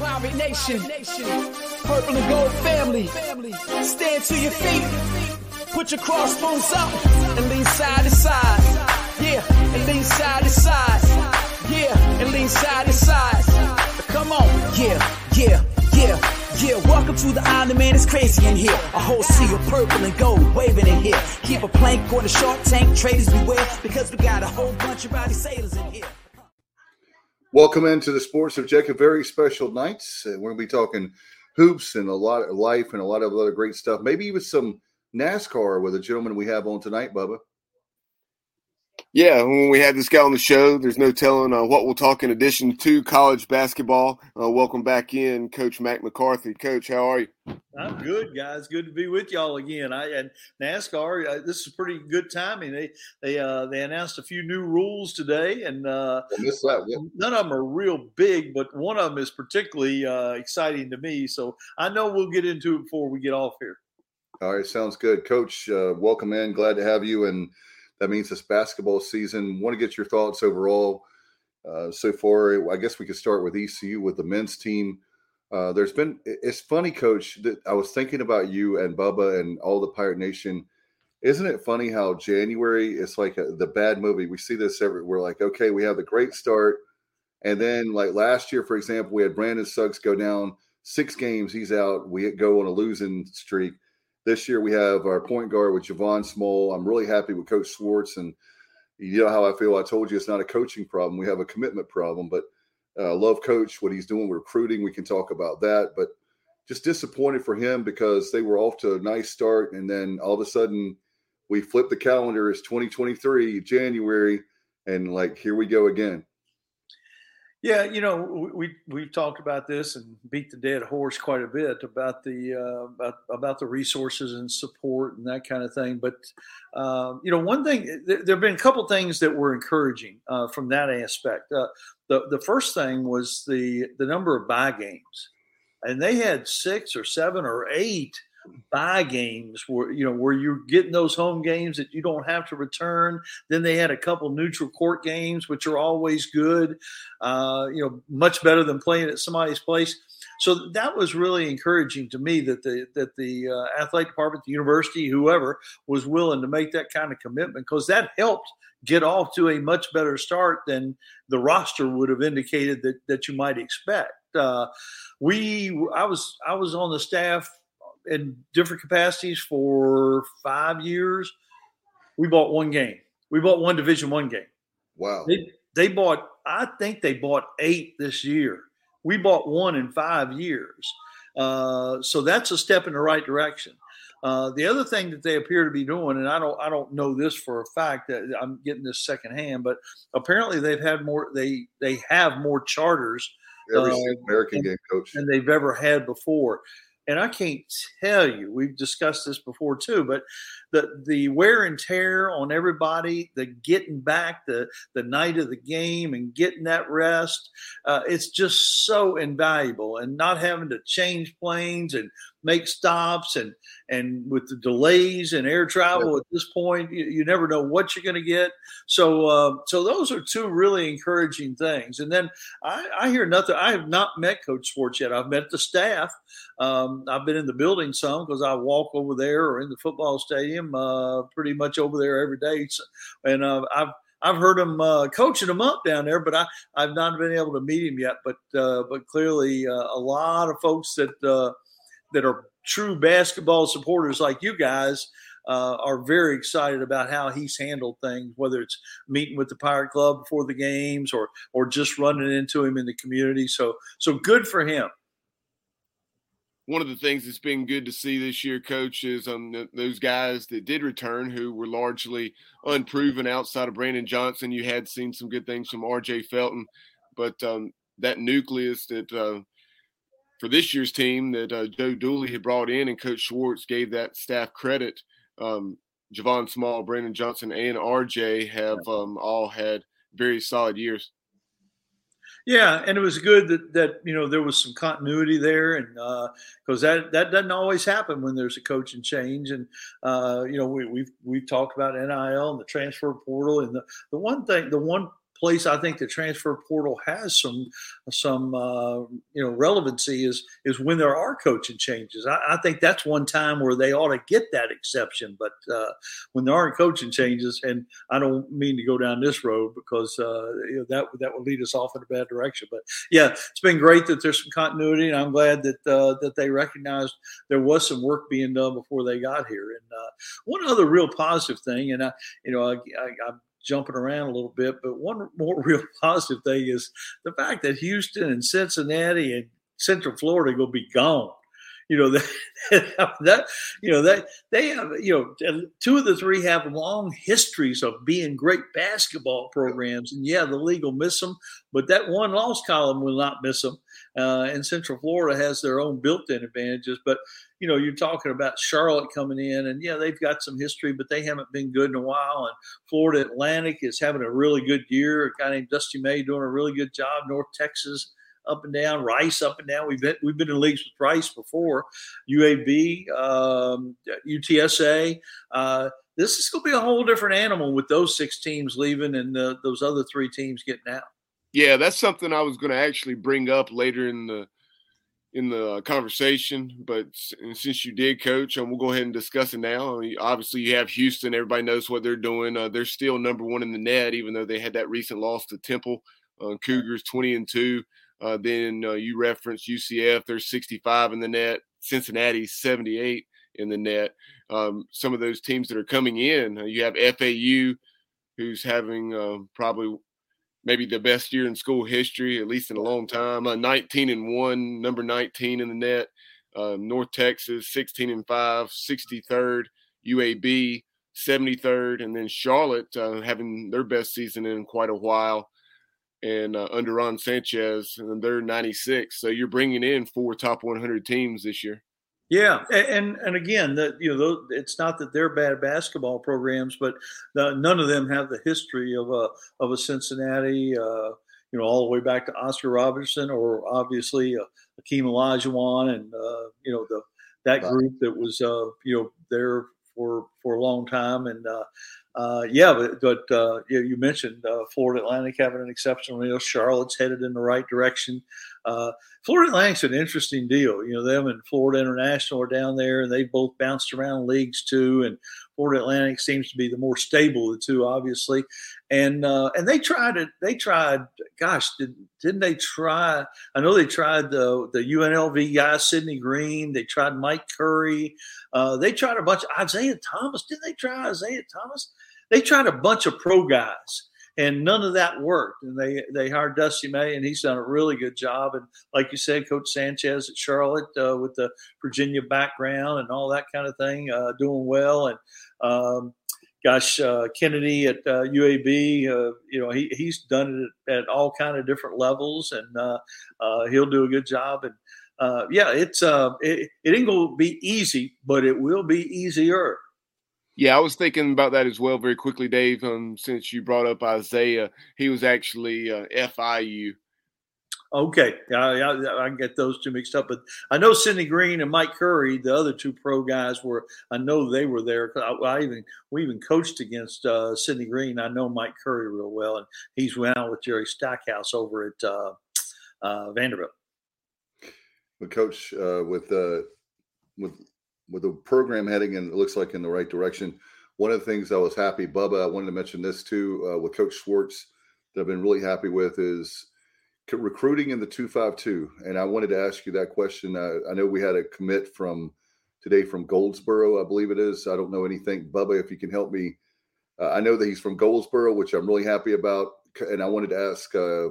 Pirate Nation, purple and gold family. Stand to your feet, put your crossbones up, and lean side to side. Yeah, and lean side to side. Yeah, and lean side to side. Come on, yeah, yeah, yeah. Yeah, welcome to the island, man. It's crazy in here. A whole sea of purple and gold waving in here. Keep a plank on the shark tank, traders beware, because we got a whole bunch of rowdy sailors in here. Welcome into the Sports Objective. Very special nights. Uh, we're going to be talking hoops and a lot of life and a lot of other great stuff. Maybe even some NASCAR with a gentleman we have on tonight, Bubba. Yeah, when we had this guy on the show, there's no telling uh, what we'll talk in addition to college basketball. Uh, welcome back in, Coach Mack McCarthy. Coach, how are you? I'm good, guys. Good to be with y'all again. I and NASCAR. Uh, this is pretty good timing. They they uh, they announced a few new rules today, and uh, that, none of them are real big, but one of them is particularly uh, exciting to me. So I know we'll get into it before we get off here. All right, sounds good, Coach. Uh, welcome in. Glad to have you and that means this basketball season. Want to get your thoughts overall uh, so far? I guess we could start with ECU with the men's team. Uh, there's been it's funny, Coach. That I was thinking about you and Bubba and all the Pirate Nation. Isn't it funny how January is like a, the bad movie? We see this every. We're like, okay, we have the great start, and then like last year, for example, we had Brandon Suggs go down six games. He's out. We go on a losing streak this year we have our point guard with Javon Small. I'm really happy with Coach Schwartz, and you know how I feel. I told you it's not a coaching problem; we have a commitment problem. But I uh, love Coach what he's doing with recruiting. We can talk about that, but just disappointed for him because they were off to a nice start, and then all of a sudden we flip the calendar. It's 2023 January, and like here we go again. Yeah, you know, we we've talked about this and beat the dead horse quite a bit about the uh, about about the resources and support and that kind of thing. But uh, you know, one thing there, there, have been a couple things that were encouraging uh, from that aspect. Uh, the the first thing was the the number of buy games, and they had six or seven or eight buy games where you know where you're getting those home games that you don't have to return. Then they had a couple neutral court games, which are always good. Uh, you know, much better than playing at somebody's place. So that was really encouraging to me that the that the uh, athletic department, the university, whoever was willing to make that kind of commitment because that helped get off to a much better start than the roster would have indicated that that you might expect. Uh, we I was I was on the staff in different capacities for five years. We bought one game. We bought one Division One game. Wow. They, they bought. I think they bought eight this year. We bought one in five years. Uh, so that's a step in the right direction. Uh, the other thing that they appear to be doing, and I don't, I don't know this for a fact that I'm getting this secondhand, but apparently they've had more. They they have more charters. Every uh, American game coach than they've ever had before. And I can't tell you, we've discussed this before too, but the the wear and tear on everybody, the getting back the the night of the game and getting that rest, uh, it's just so invaluable. And not having to change planes and make stops and and with the delays and air travel at this point you, you never know what you're going to get. So uh, so those are two really encouraging things. And then I, I hear nothing i have not met coach Schwartz yet. I've met the staff. Um, i've been in the building some because i walk over there or in the football stadium uh, pretty much over there every day. So, and uh, i've I've heard him uh, coaching him up down there, but I, I've not been able to meet him yet. But uh, but clearly, uh, a lot of folks that uh, that are true basketball supporters like you guys uh, are very excited about how he's handled things, whether it's meeting with the Pirate Club before the games or or just running into him in the community. So so good for him. One of the things that's been good to see this year, coach, is um, those guys that did return who were largely unproven outside of Brandon Johnson. You had seen some good things from R.J. Felton, but um, that nucleus that uh, for this year's team that uh, Joe Dooley had brought in, and Coach Schwartz gave that staff credit. Um, Javon Small, Brandon Johnson, and RJ have um, all had very solid years. Yeah, and it was good that that you know there was some continuity there, and because uh, that that doesn't always happen when there's a coaching change, and uh, you know we, we've we've talked about NIL and the transfer portal, and the the one thing, the one place I think the transfer portal has some some uh, you know relevancy is is when there are coaching changes. I, I, think that's one time where they ought to get that exception. But uh, when there aren't coaching changes, and I don't mean to go down this road because uh, you know, that that would lead us off in a bad direction. But yeah, it's been great that there's some continuity, and I'm glad that uh, that they recognized there was some work being done before they got here. And uh, one other real positive thing, and I you know I, I, I'm jumping around a little bit. But one more real positive thing is the fact that Houston and Cincinnati and Central Florida will be gone. You know that, that you know that they have you know two of the three have long histories of being great basketball programs, and yeah, the league will miss them, but that one loss column will not miss them. Uh, and Central Florida has their own built-in advantages, but you know, you're talking about Charlotte coming in, and yeah, they've got some history, but they haven't been good in a while. And Florida Atlantic is having a really good year. A guy named Dusty May doing a really good job. North Texas up and down, Rice up and down. We've been we've been in leagues with Rice before, UAB, um, UTSA. Uh, this is going to be a whole different animal with those six teams leaving and uh, those other three teams getting out. Yeah, that's something I was going to actually bring up later in the in the conversation, but since you did, coach, and um, we'll go ahead and discuss it now. I mean, obviously, you have Houston. Everybody knows what they're doing. Uh, they're still number one in the net, even though they had that recent loss to Temple. Uh, Cougars twenty and two. Uh, then uh, you referenced UCF. They're sixty five in the net. Cincinnati seventy eight in the net. Um, some of those teams that are coming in, uh, you have FAU, who's having probably maybe the best year in school history, at least in a long time. Uh, 19 and one, number 19 in the net. Uh, North Texas, 16 and five, 63rd. UAB, 73rd, and then Charlotte uh, having their best season in quite a while. And uh, under Ron Sanchez, and they're 96. So you're bringing in four top 100 teams this year. Yeah, and and again, that you know, it's not that they're bad basketball programs, but the, none of them have the history of a of a Cincinnati, uh, you know, all the way back to Oscar Robertson or obviously uh, Akeem Olajuwon and uh, you know the that group that was uh, you know there for for a long time and uh, uh, yeah, but, but uh, you, you, mentioned uh, Florida Atlantic having an exceptional year. Charlotte's headed in the right direction. Uh, Florida Atlantic's an interesting deal. You know, them and Florida International are down there, and they both bounced around leagues too. And Florida Atlantic seems to be the more stable of the two, obviously. And uh, and they tried it. They tried. Gosh, did, didn't they try? I know they tried the the UNLV guy, Sidney Green. They tried Mike Curry. They tried a bunch. Isiah Thomas. Didn't they try Isiah Thomas? They tried a bunch of pro guys and none of that worked. And they they hired Dusty May, and he's done a really good job. And like you said, Coach Sanchez at Charlotte uh, with the Virginia background and all that kind of thing, uh, doing well. And um, gosh, uh, Kennedy at UAB, uh, uh, you know, he he's done it at all kind of different levels, and uh, he'll do a good job. And yeah, it's it, it ain't gonna be easy, but it will be easier. Yeah, I was thinking about that as well very quickly, Dave. Um, since you brought up Isiah, he was actually uh, FIU. Okay, I, I, I get those two mixed up, but I know Sidney Green and Mike Curry, the other two pro guys, were. I know they were there. I, I even we even coached against uh, Sidney Green. I know Mike Curry real well, and he's went out with Jerry Stackhouse over at uh, uh Vanderbilt. But coach, uh, with uh, with with the program heading in, it looks like in the right direction. One of the things I was happy, Bubba, I wanted to mention this too uh, with Coach Schwartz that I've been really happy with is recruiting in the 252. And I wanted to ask you that question. I, I know we had a commit from today from Goldsboro, I believe it is. I don't know anything. Bubba, if you can help me. Uh, I know that he's from Goldsboro, which I'm really happy about. And I wanted to ask, uh,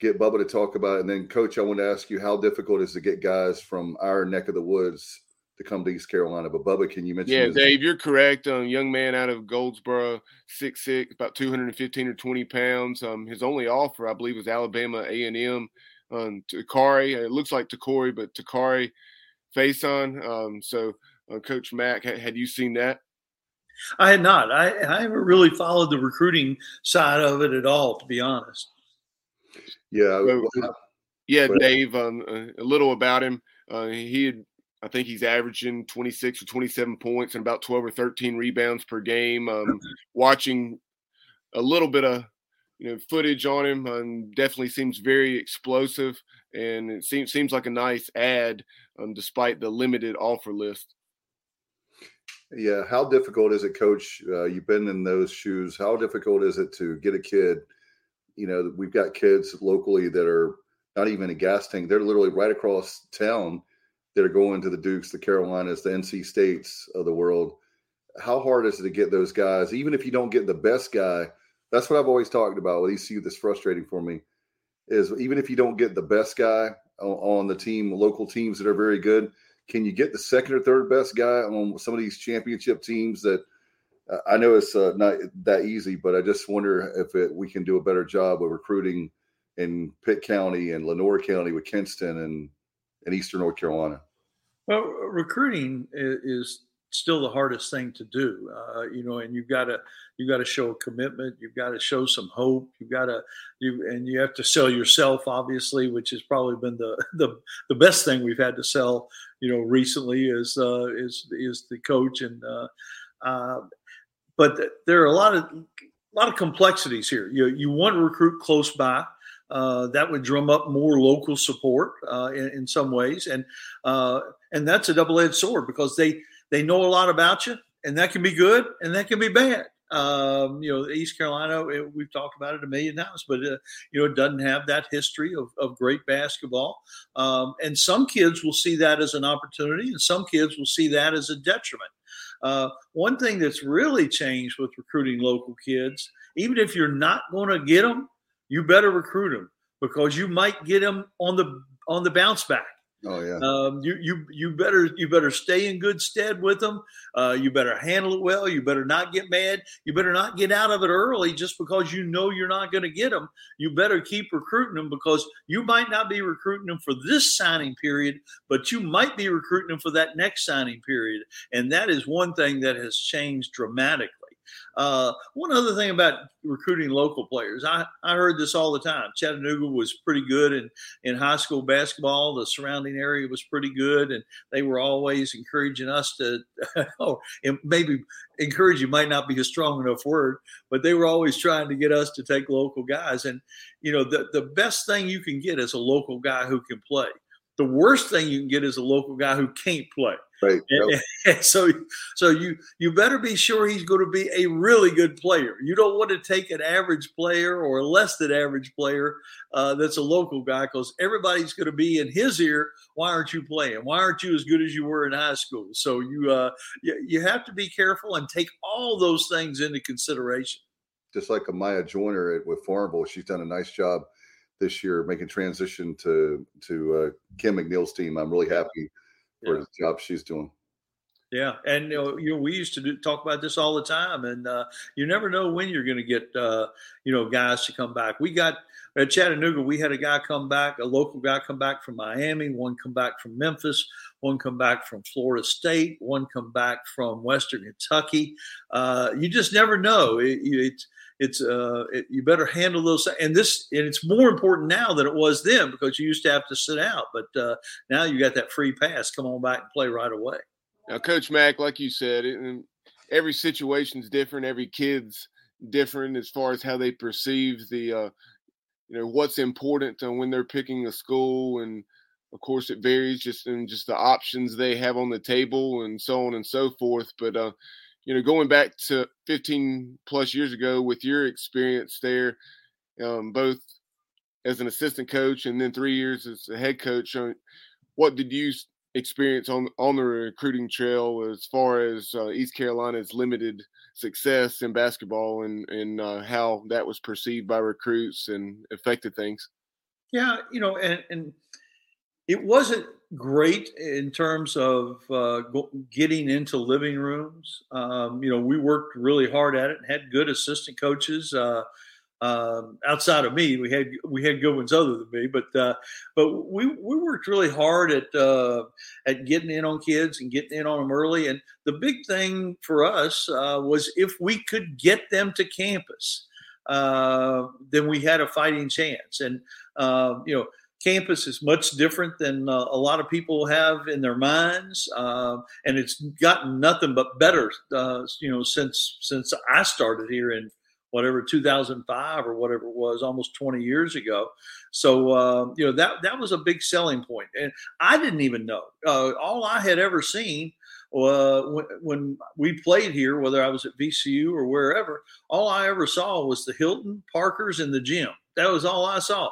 get Bubba to talk about it. And then, Coach, I want to ask you how difficult is to get guys from our neck of the woods to come to East Carolina. But Bubba, can you mention? Yeah, his- Dave, you're correct. Um, young man out of Goldsboro, six six, about 215 or 20 pounds. Um, his only offer, I believe, was Alabama A and M. Um, Takari, it looks like Takori, but Takari Faison. Um, so, uh, Coach Mack, had you seen that? I had not. I, I haven't really followed the recruiting side of it at all, to be honest. Yeah. So, yeah, Dave, um, a little about him. Uh, he had I think he's averaging 26 or 27 points and about 12 or 13 rebounds per game. Um, watching a little bit of you know footage on him. Um, definitely seems very explosive, and it seems seems like a nice ad, um, despite the limited offer list. Yeah, how difficult is it, Coach? Uh, you've been in those shoes. How difficult is it to get a kid? You know, we've got kids locally that are not even a gas tank; they're literally right across town that are going to the Dukes, the Carolinas, the NC States of the world. How hard is it to get those guys? Even if you don't get the best guy, that's what I've always talked about What with ECU. That's frustrating for me is even if you don't get the best guy on, the team, local teams that are very good, can you get the second or third best guy on some of these championship teams that I know it's uh, not that easy, but I just wonder if it, we can do a better job of recruiting in Pitt County and Lenoir County with Kinston and, and Eastern North Carolina. Well, recruiting is still the hardest thing to do uh, you know and you've got to you got to show a commitment you've got to show some hope you've got to you and you have to sell yourself obviously which has probably been the the, the best thing we've had to sell you know recently is uh, is is the coach and uh, uh, but there are a lot of a lot of complexities here. You you want to recruit close by uh, that would drum up more local support uh, in, in, some ways, and uh, and that's a double-edged sword because they they know a lot about you, and that can be good and that can be bad. Um, you know, East Carolina, it, we've talked about it a million times, but uh, you know, it doesn't have that history of, of great basketball. Um, and some kids will see that as an opportunity, and some kids will see that as a detriment. Uh, one thing that's really changed with recruiting local kids, even if you're not going to get them, you better recruit them because you might get them on the on the bounce back. Oh yeah. Um, you you you better you better stay in good stead with them. Uh, you better handle it well. You better not get mad. You better not get out of it early just because you know you're not going to get them. You better keep recruiting them because you might not be recruiting them for this signing period, but you might be recruiting them for that next signing period. And that is one thing that has changed dramatically. Uh, one other thing about recruiting local players, I, I heard this all the time. Chattanooga was pretty good in, in high school basketball. The surrounding area was pretty good, and they were always encouraging us to, oh, maybe encouraging might not be a strong enough word, but they were always trying to get us to take local guys. And, you know, the, the best thing you can get is a local guy who can play. The worst thing you can get is a local guy who can't play. Right. So, so you you better be sure he's going to be a really good player. You don't want to take an average player or a less than average player uh, that's a local guy because everybody's going to be in his ear. Why aren't you playing? Why aren't you as good as you were in high school? So you uh, you, you have to be careful and take all those things into consideration. Just like Amiya Joyner with Farmville, she's done a nice job this year making transition to to uh, Kim McNeill's team. I'm really happy for yeah. the job she's doing. Yeah, and you know, you know, we used to do, talk about this all the time, and uh, you never know when you're going to get uh, you know guys to come back. We got at Chattanooga, we had a guy come back, a local guy come back from Miami, one come back from Memphis, one come back from Florida State, one come back from Western Kentucky. Uh, you just never know. It, it's it's uh, it, you better handle those. And this, and it's more important now than it was then because you used to have to sit out, but uh, now you got that free pass. Come on back and play right away. Now, Coach Mack, like you said, every situation's different. Every kid's different as far as how they perceive the, uh, you know, what's important when they're picking a school, and of course it varies just in just the options they have on the table and so on and so forth. But uh, you know, going back to 15 plus years ago with your experience there, um, both as an assistant coach and then three years as a head coach, uh, what did you experience on on the recruiting trail as far as uh, East Carolina's limited success in basketball and and uh, how that was perceived by recruits and affected things? Yeah, you know, and and it wasn't great in terms of uh, getting into living rooms. Um, you know, we worked really hard at it and had good assistant coaches. Uh, um, outside of me, we had we had good ones other than me, but uh, but we we worked really hard at uh, at getting in on kids and getting in on them early. And the big thing for us uh, was if we could get them to campus, uh, then we had a fighting chance. And you know campus is much different than uh, a lot of people have in their minds, uh, and it's gotten nothing but better. Uh, you know, since since I started here in whatever 2005 or whatever it was, almost 20 years ago. So uh, you know that that was a big selling point, and I didn't even know. Uh, all I had ever seen uh, when, when we played here, whether I was at VCU or wherever, all I ever saw was the Hilton, Parkers, and the gym. That was all I saw.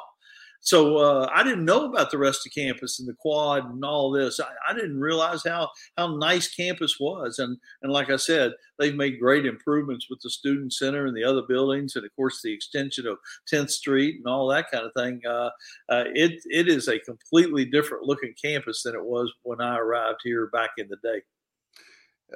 So uh, I didn't know about the rest of campus and the quad and all this. I, I, didn't realize how how nice campus was. And and like I said, they've made great improvements with the student center and the other buildings, and of course the extension of 10th Street and all that kind of thing. Uh, uh, it it is a completely different looking campus than it was when I arrived here back in the day.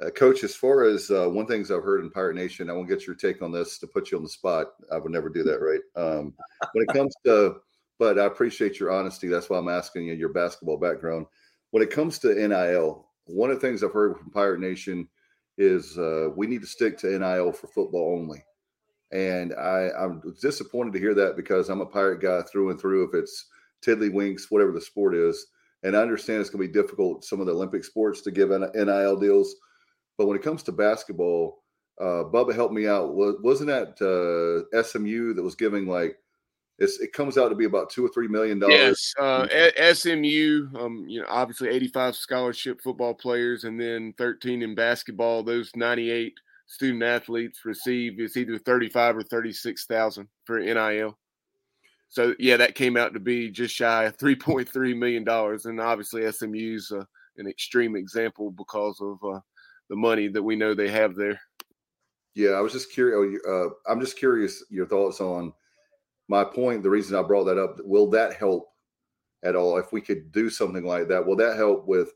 Uh, Coach, as far as uh, one things I've heard in Pirate Nation, I won't get your take on this to put you on the spot. I would never do that, right? Um, when it comes to but I appreciate your honesty. That's why I'm asking you your basketball background. When it comes to NIL, one of the things I've heard from Pirate Nation is uh, we need to stick to NIL for football only. And I, I'm disappointed to hear that because I'm a Pirate guy through and through. If it's Tiddlywinks, whatever the sport is, and I understand it's going to be difficult some of the Olympic sports to give NIL deals, but when it comes to basketball, uh, Bubba helped me out. Wasn't that uh, SMU that was giving like it's, it comes out to be about two or three million dollars. Yes, uh, SMU, um, you know, obviously 85 scholarship football players, and then 13 in basketball. Those 98 student athletes receive it's either 35 or 36 thousand for NIL. So yeah, that came out to be just shy of 3.3 million dollars, and obviously SMU's uh, an extreme example because of uh, the money that we know they have there. Yeah, I was just curious. Uh, I'm just curious your thoughts on my point, the reason I brought that up, will that help at all? If we could do something like that, will that help with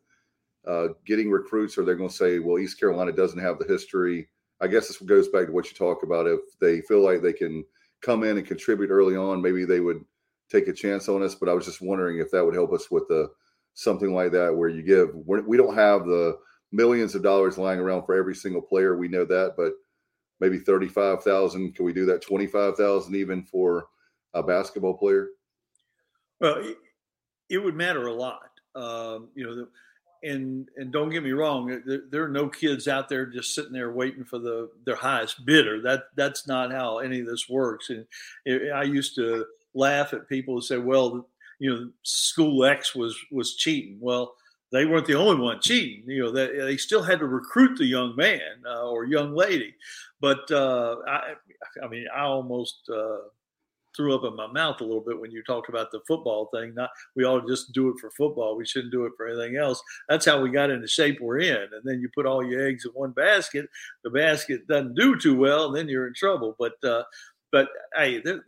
uh, getting recruits? Or they're going to say, well, East Carolina doesn't have the history. I guess this goes back to what you talk about. If they feel like they can come in and contribute early on, maybe they would take a chance on us. But I was just wondering if that would help us with the something like that, where you give. We don't have the millions of dollars lying around for every single player. We know that, but maybe thirty-five thousand. Can we do that? Twenty-five thousand even for a basketball player? Well, it, it would matter a lot. Um, you know, the, and and don't get me wrong, there, there, are no kids out there just sitting there waiting for the their highest bidder. That that's not how any of this works. And it, I used to laugh at people who say, "Well, you know, school X was was cheating." Well, they weren't the only one cheating. You know, they, they still had to recruit the young man uh, or young lady. But uh, I, I mean, I almost uh, threw up in my mouth a little bit when you talked about the football thing. Not we all just do it for football. We shouldn't do it for anything else. That's how we got in the shape we're in. And then you put all your eggs in one basket. The basket doesn't do too well, and then you're in trouble. But uh, but hey, there,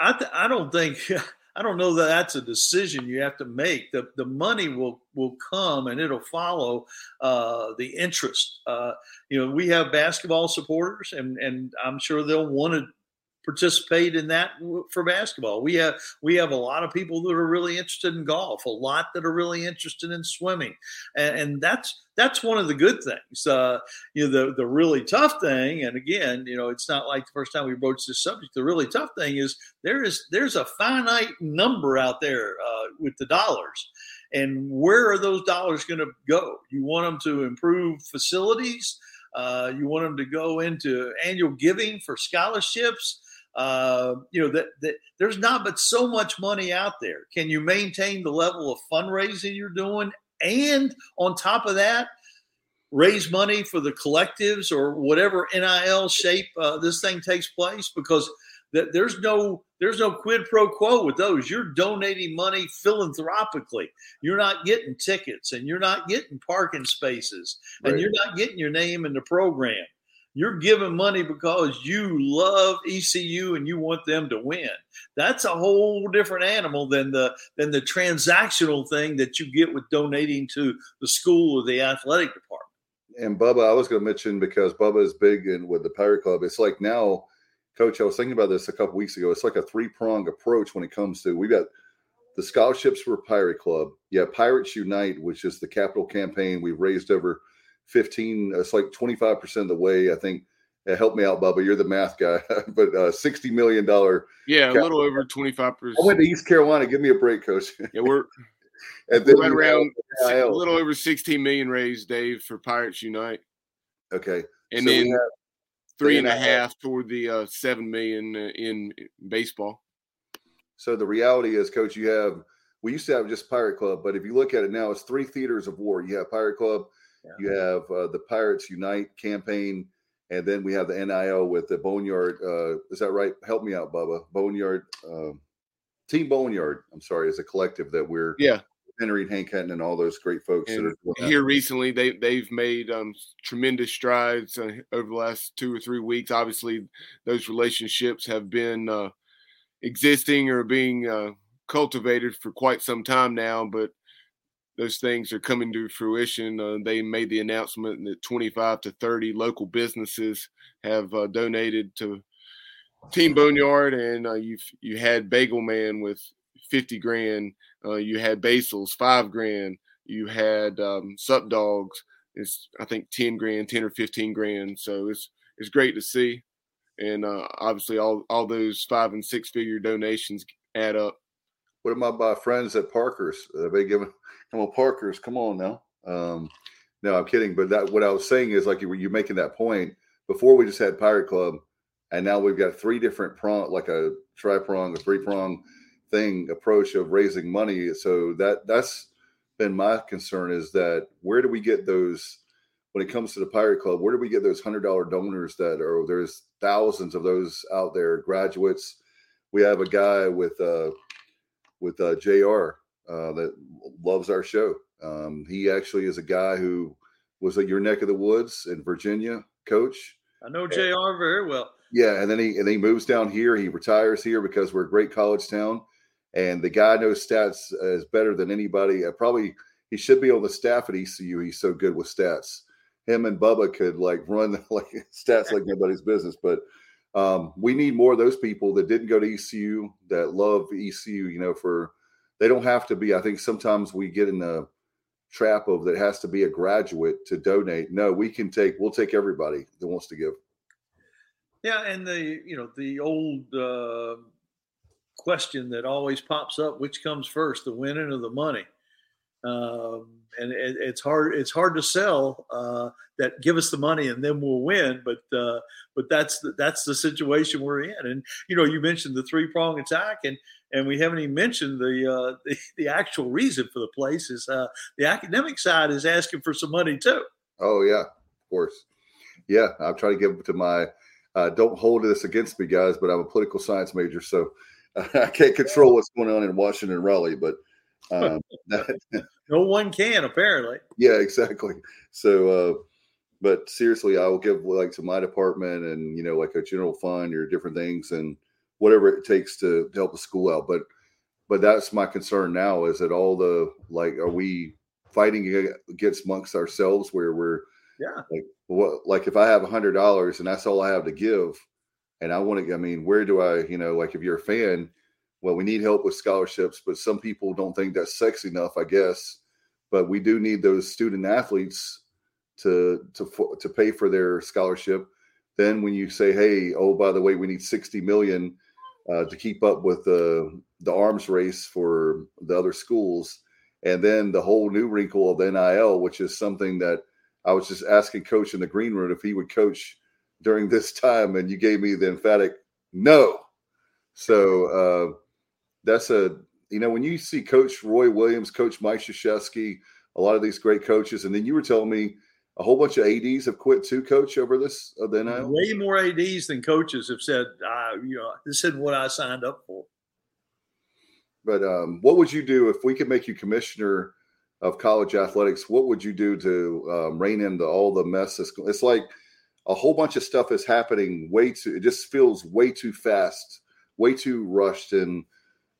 I th- I don't think. I don't know that that's a decision you have to make. The the money will will come and it'll follow uh, the interest. Uh, you know, we have basketball supporters, and and I'm sure they'll want to participate in that for basketball. We have we have a lot of people that are really interested in golf, a lot that are really interested in swimming, and, and that's that's one of the good things. Uh, you know, the the really tough thing, and again, you know, it's not like the first time we broached this subject. The really tough thing is there is there's a finite number out there uh, with the dollars. And where are those dollars going to go? You want them to improve facilities? Uh, you want them to go into annual giving for scholarships? Uh, you know that, that there's not but so much money out there. Can you maintain the level of fundraising you're doing, and on top of that, raise money for the collectives or whatever NIL shape uh, this thing takes place? Because that there's no there's no quid pro quo with those. You're donating money philanthropically. You're not getting tickets, and you're not getting parking spaces, right. and you're not getting your name in the program. You're giving money because you love ECU and you want them to win. That's a whole different animal than the than the transactional thing that you get with donating to the school or the athletic department. And Bubba, I was going to mention because Bubba is big in with the Pirate Club. It's like now, Coach. I was thinking about this a couple weeks ago. It's like a three prong approach when it comes to we've got the scholarships for Pirate Club. Yeah, Pirates Unite, which is the capital campaign. We've raised over 15, it's like 25% of the way. I think uh, help me out, Bubba. You're the math guy, but uh, $60 million. Yeah, capital. a little over 25%. I went to East Carolina. Give me a break, coach. Yeah, we're. and then right around a little over 16 million raised, Dave, for Pirates Unite. Okay. And so then three and a half toward the uh, seven million in baseball. So the reality is, Coach, you have we used to have just Pirate Club, but if you look at it now, it's three theaters of war. You have Pirate Club, yeah. you have uh, the Pirates Unite campaign, and then we have the NIL with the Boneyard. Uh, is that right? Help me out, Bubba. Boneyard, uh, Team Boneyard. I'm sorry, is a collective that we're yeah. Henry and Hank Henton and all those great folks and that are here recently. They they've made um, tremendous strides uh, over the last two or three weeks. Obviously, those relationships have been uh, existing or being uh, cultivated for quite some time now, but those things are coming to fruition. Uh, they made the announcement that 25 to 30 local businesses have uh, donated to Team Boneyard, and uh, you've you had Bagel Man with 50 grand. Uh, you had Basil's five grand. You had um, Sup Dogs. It's I think 10 grand, 10 or 15 grand. So it's it's great to see, and uh, obviously all all those five and six figure donations add up. What about my friends at Parker's? Are they giving come on Parker's? Come on now. Um, no, I'm kidding. But that what I was saying is like you were you making that point before we just had Pirate Club, and now we've got three different prong, like a tri prong, a three prong thing approach of raising money. So that that's been my concern is that where do we get those when it comes to the Pirate Club? Where do we get those hundred dollar donors that are there's thousands of those out there, graduates. We have a guy with uh with uh, Jr. Uh, that loves our show. Um, he actually is a guy who was at your neck of the woods in Virginia, coach. I know Jr. very well. Yeah, and then he and he moves down here. He retires here because we're a great college town, and the guy knows stats as better than anybody. Uh, probably he should be on the staff at ECU. He's so good with stats. Him and Bubba could like run like stats like nobody's business, but um, we need more of those people that didn't go to ECU that love ECU. You know, for they don't have to be. I think sometimes we get in the trap of that has to be a graduate to donate. No, we can take. We'll take everybody that wants to give. Yeah, and the you know the old uh, question that always pops up: which comes first, the winning or the money? Um, and it, it's hard it's hard to sell uh, that give us the money and then we'll win but uh, but that's the, that's the situation we're in. And you know you mentioned the three prong attack and and we haven't even mentioned the, uh, the, the actual reason for the place is uh, the academic side is asking for some money too. Oh yeah of course. Yeah I'm trying to give to my uh, don't hold this against me guys but i'm a political science major so i can't control what's going on in washington raleigh but um, that, no one can apparently. Yeah, exactly. So, uh, but seriously, I will give like to my department and you know like a general fund or different things and whatever it takes to, to help the school out. But but that's my concern now is that all the like are we fighting against amongst ourselves where we're yeah like what like if I have a hundred dollars and that's all I have to give and I want to I mean where do I you know like if you're a fan well, we need help with scholarships, but some people don't think that's sexy enough, I guess. But we do need those student athletes to to to pay for their scholarship. Then when you say, "Hey, oh by the way, we need 60 million uh, to keep up with the the arms race for the other schools," and then the whole new wrinkle of the NIL, which is something that I was just asking Coach in the green room if he would coach during this time, and you gave me the emphatic no. So uh, that's a you know when you see Coach Roy Williams, Coach Mike Krzyzewski, a lot of these great coaches, and then you were telling me a whole bunch of ADs have quit too, Coach, over this uh, the NIL. Way more ADs than coaches have said. Uh, you know, this isn't what I signed up for. But um, what would you do if we could make you commissioner of college athletics? What would you do to um, rein into all the mess? That's, It's like a whole bunch of stuff is happening way too. It just feels way too fast, way too rushed, and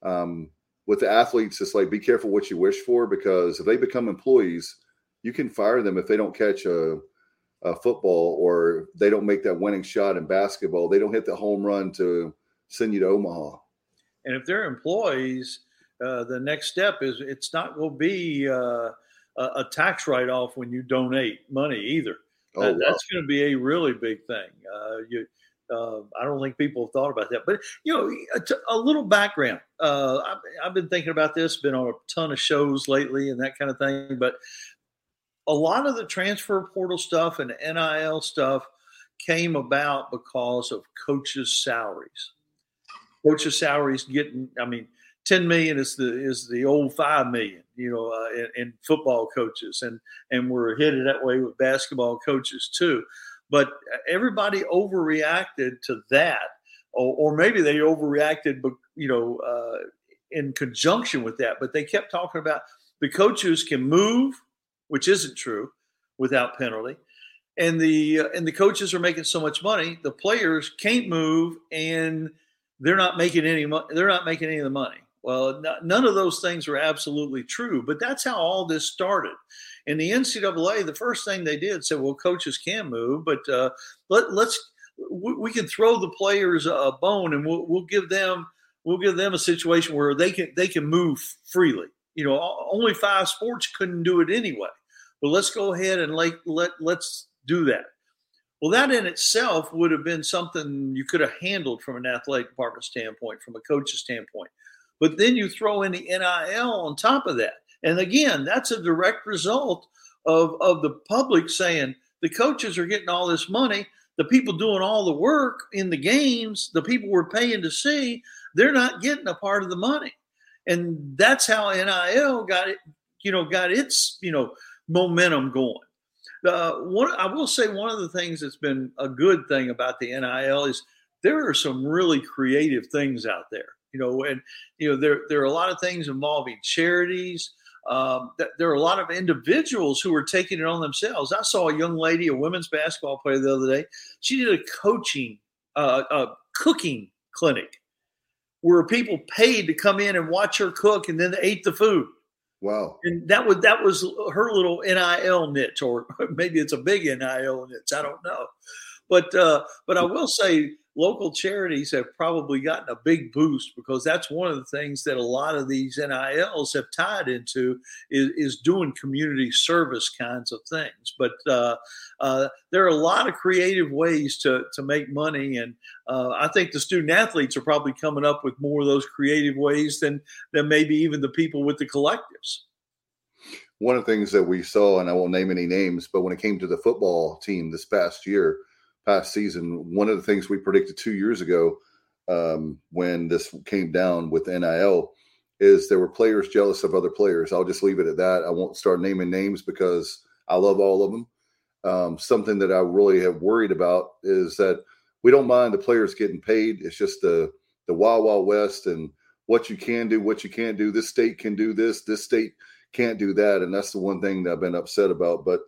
um, with the athletes, it's like be careful what you wish for because if they become employees, you can fire them if they don't catch a, a football or they don't make that winning shot in basketball. They don't hit the home run to send you to Omaha. And if they're employees, uh, the next step is it's not going to be uh, a, tax write off when you donate money either. Oh, wow. That's going to be a really big thing. Uh, you uh, I don't think people have thought about that. But you know, a, a little background. Uh, I've, I've, been thinking about this. Been on a ton of shows lately and that kind of thing. But a lot of the transfer portal stuff and NIL stuff came about because of coaches' salaries. Coaches' salaries getting, I mean, 10 million is the is the old 5 million you know uh, in, in, football coaches and and we're headed that way with basketball coaches too but everybody overreacted to that or, or maybe they overreacted but you know uh, in conjunction with that but they kept talking about the coaches can move which isn't true without penalty and the uh, and the coaches are making so much money the players can't move and they're not making any money they're not making any of the money well, none of those things were absolutely true, but that's how all this started. In the NCAA, the first thing they did said, "Well, coaches can move, but uh, let, us we, we, can throw the players a bone, and we'll, we'll give them we'll give them a situation where they can they can move freely. You know, only five sports couldn't do it anyway. But let's go ahead and like let let's do that. Well, that in itself would have been something you could have handled from an athletic department standpoint, from a coach's standpoint. But then you throw in the NIL on top of that. And again, that's a direct result of, of the public saying the coaches are getting all this money. The people doing all the work in the games, the people we're paying to see, they're not getting a part of the money. And that's how NIL got it, you know, got its, you know, momentum going. Uh, one, I will say one of the things that's been a good thing about the NIL is there are some really creative things out there you know, and you know there there are a lot of things involving charities. Um, there are a lot of individuals who are taking it on themselves. I saw a young lady, a women's basketball player, the other day. She did a coaching, uh, a cooking clinic where people paid to come in and watch her cook, and then they ate the food. Wow! And that was that was her little nil niche, or maybe it's a big nil niche. I don't know, but uh, but I will say local charities have probably gotten a big boost because that's one of the things that a lot of these NILs have tied into is, is doing community service kinds of things. But uh, uh, there are a lot of creative ways to, to make money. And uh, I think the student athletes are probably coming up with more of those creative ways than, than maybe even the people with the collectives. One of the things that we saw, and I won't name any names, but when it came to the football team this past year, past season, one of the things we predicted two years ago um, when this came down with NIL is there were players jealous of other players. I'll just leave it at that. I won't start naming names because I love all of them. Um, something that I really have worried about is that we don't mind the players getting paid. It's just the the wild wild west and what you can do, what you can't do. This state can do this. This state can't do that, and that's the one thing that I've been upset about. But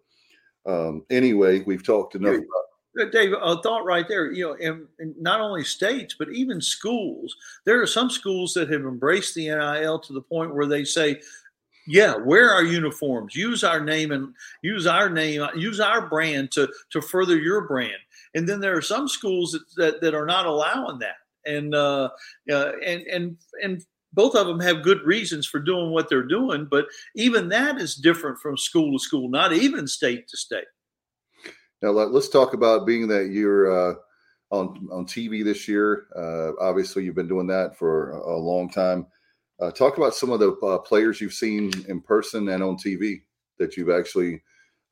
um, anyway, we've talked enough about Dave, a thought right there. You know, in, in not only states but even schools. There are some schools that have embraced the NIL to the point where they say, "Yeah, wear our uniforms, use our name, and use our name, use our brand to to further your brand." And then there are some schools that that, that are not allowing that, and uh, uh, and and and both of them have good reasons for doing what they're doing, but even that is different from school to school, not even state to state. Now let, us talk about being that you're uh, on on TV this year. Uh, obviously, you've been doing that for a, long time. Uh, talk about some of the uh, players you've seen in person and on TV that you've actually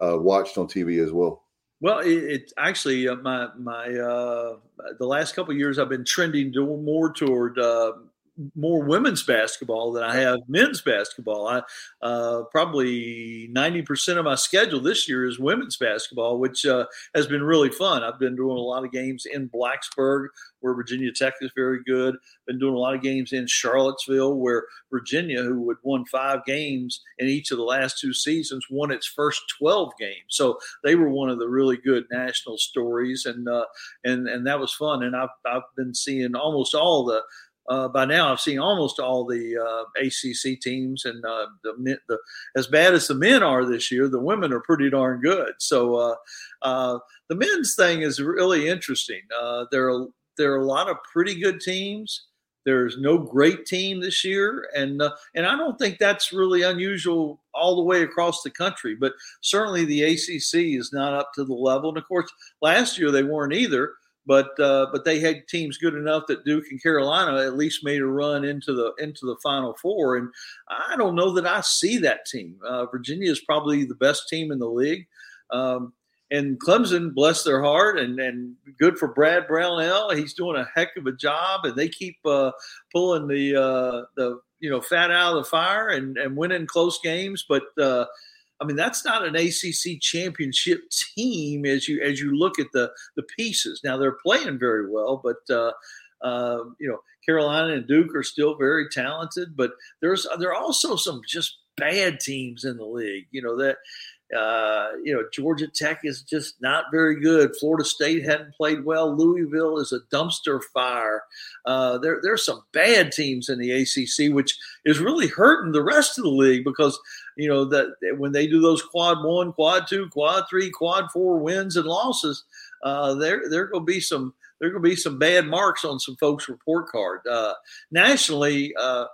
uh, watched on TV as well. Well, it, it actually uh, my my the last couple years I've been trending more toward more women's basketball than I have men's basketball. I uh, probably ninety percent of my schedule this year is women's basketball, which uh, has been really fun. I've been doing a lot of games in Blacksburg, where Virginia Tech is very good. Been doing a lot of games in Charlottesville, where Virginia, who had won five games in each of the last two seasons, won its first twelve games. So they were one of the really good national stories, and uh, and and that was fun. And I've I've been seeing almost all the uh, by now I've seen almost all the uh, ACC teams, and uh, the, the, as bad as the men are this year, the women are pretty darn good. So uh, uh, the men's thing is really interesting. Uh, there are there are a lot of pretty good teams. There's no great team this year, and and I don't think that's really unusual all the way across the country. But certainly the ACC is not up to the level, and of course last year they weren't either but uh, but they had teams good enough that Duke and Carolina at least made a run into the into the Final Four, and I don't know that I see that team. Uh, Virginia is probably the best team in the league. Um, and Clemson, bless their heart, and and good for Brad Brownell. He's doing a heck of a job, and they keep uh, pulling the uh, the you know fat out of the fire and and winning close games. But uh, I mean, that's not an ACC championship team as you as you look at the the pieces. Now they're playing very well, but uh, uh, you know Carolina and Duke are still very talented. But there's there are also some just bad teams in the league. You know that uh, you know, Georgia Tech is just not very good. Florida State hadn't played well. Louisville is a dumpster fire. Uh, there, there's some bad teams in the ACC, which is really hurting the rest of the league because you know that when they do those quad one, quad two, quad three, quad four wins and losses, uh, there there going to be some there going to be some bad marks on some folks' report card. Uh, nationally, uh,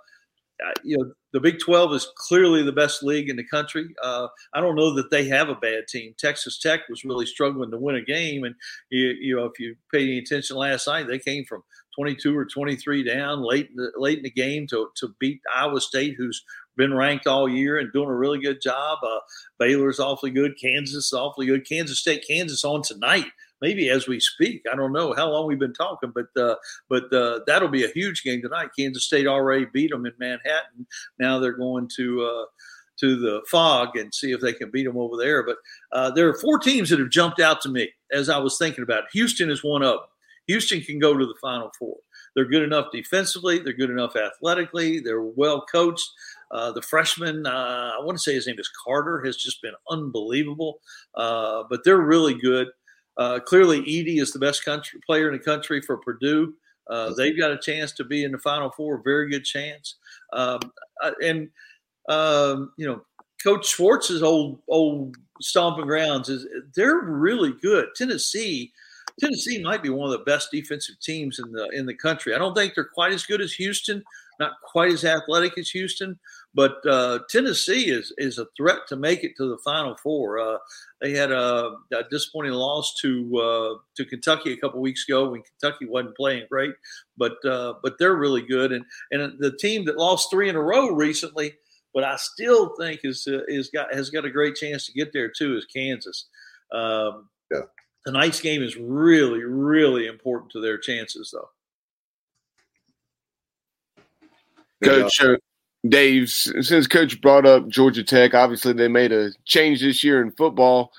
you know the Big 12 is clearly the best league in the country. Uh, I don't know that they have a bad team. Texas Tech was really struggling to win a game, and you, you know if you paid any attention last night, they came from 22 or 23 down late in the, late in the game to to beat Iowa State, who's been ranked all year and doing a really good job. Uh, Baylor's awfully good. Kansas is awfully good. Kansas State, Kansas on tonight maybe as we speak. I don't know how long we've been talking, but uh, but uh, that'll be a huge game tonight. Kansas State already beat them in Manhattan. Now they're going to uh, to the Phog and see if they can beat them over there. But uh, there are four teams that have jumped out to me as I was thinking about. It. Houston is one of them. Houston can go to the Final Four. They're good enough defensively. They're good enough athletically. They're well coached. Uh, the freshman, uh, I want to say his name is Carter, has just been unbelievable. Uh, but they're really good. Uh, clearly, Edey is the best country player in the country for Purdue. Uh, they've got a chance to be in the Final Four, very good chance. Um, and um, you know, Coach Schwartz's old old stomping grounds is they're really good. Tennessee, Tennessee might be one of the best defensive teams in the in the country. I don't think they're quite as good as Houston, not quite as athletic as Houston, but uh, Tennessee is is a threat to make it to the Final Four. Uh, they had a, a, disappointing loss to uh, to Kentucky a couple weeks ago when Kentucky wasn't playing great, but uh, but they're really good. And and the team that lost three in a row recently, but I still think is uh, is got has got a great chance to get there too is Kansas. Um, yeah. Tonight's game is really really important to their chances though. Coach, uh, Dave, since Coach brought up Georgia Tech, obviously they made a change this year in football.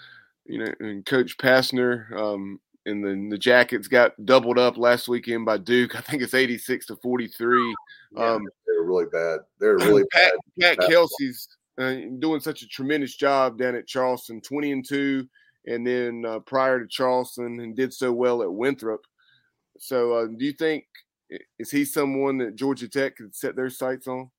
You know, and Coach Pastner um, and the, the Jackets got doubled up last weekend by Duke. I think it's eighty six to forty three. Yeah, um, they were really bad. They're really Pat, bad. Pat Kelsey's uh, doing such a tremendous job down at Charleston, twenty and two, and then uh, prior to Charleston, and did so well at Winthrop. So, uh, do you think is he someone that Georgia Tech could set their sights on?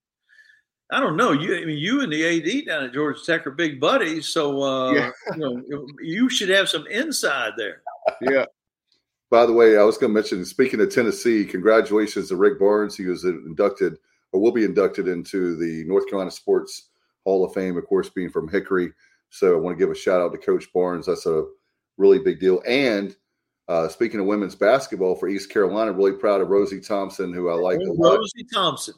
I don't know. You, I mean, you and the AD down at Georgia Tech are big buddies, so uh, yeah. you know you should have some inside there. Yeah. By the way, I was going to mention. Speaking of Tennessee, congratulations to Rick Barnes. He was inducted, or will be inducted into the North Carolina Sports Hall of Fame. Of course, being from Hickory, so I want to give a shout out to Coach Barnes. That's a really big deal. And uh, speaking of women's basketball for East Carolina, really proud of Rosie Thompson, who I like. Oh, Rosie Thompson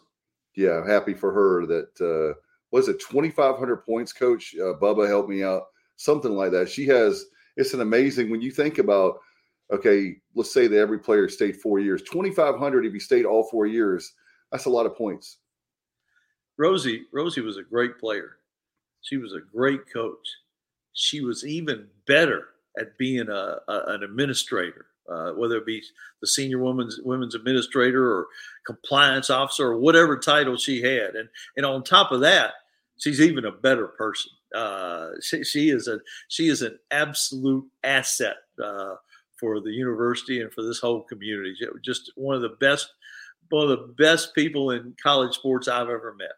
yeah, happy for her that uh, was it 2,500 points, Coach uh, Bubba helped me out, something like that. She has. It's an amazing when you think about. Okay, let's say that every player stayed four years. 2,500 if you stayed all four years. That's a lot of points. Rosie, Rosie was a great player. She was a great coach. She was even better at being a, a an administrator uh, whether it be the senior women's women's administrator or compliance officer or whatever title she had. And and on top of that, she's even a better person. Uh, she, she, is a she is an absolute asset uh, for the university and for this whole community. Just one of the best one of the best people in college sports I've ever met.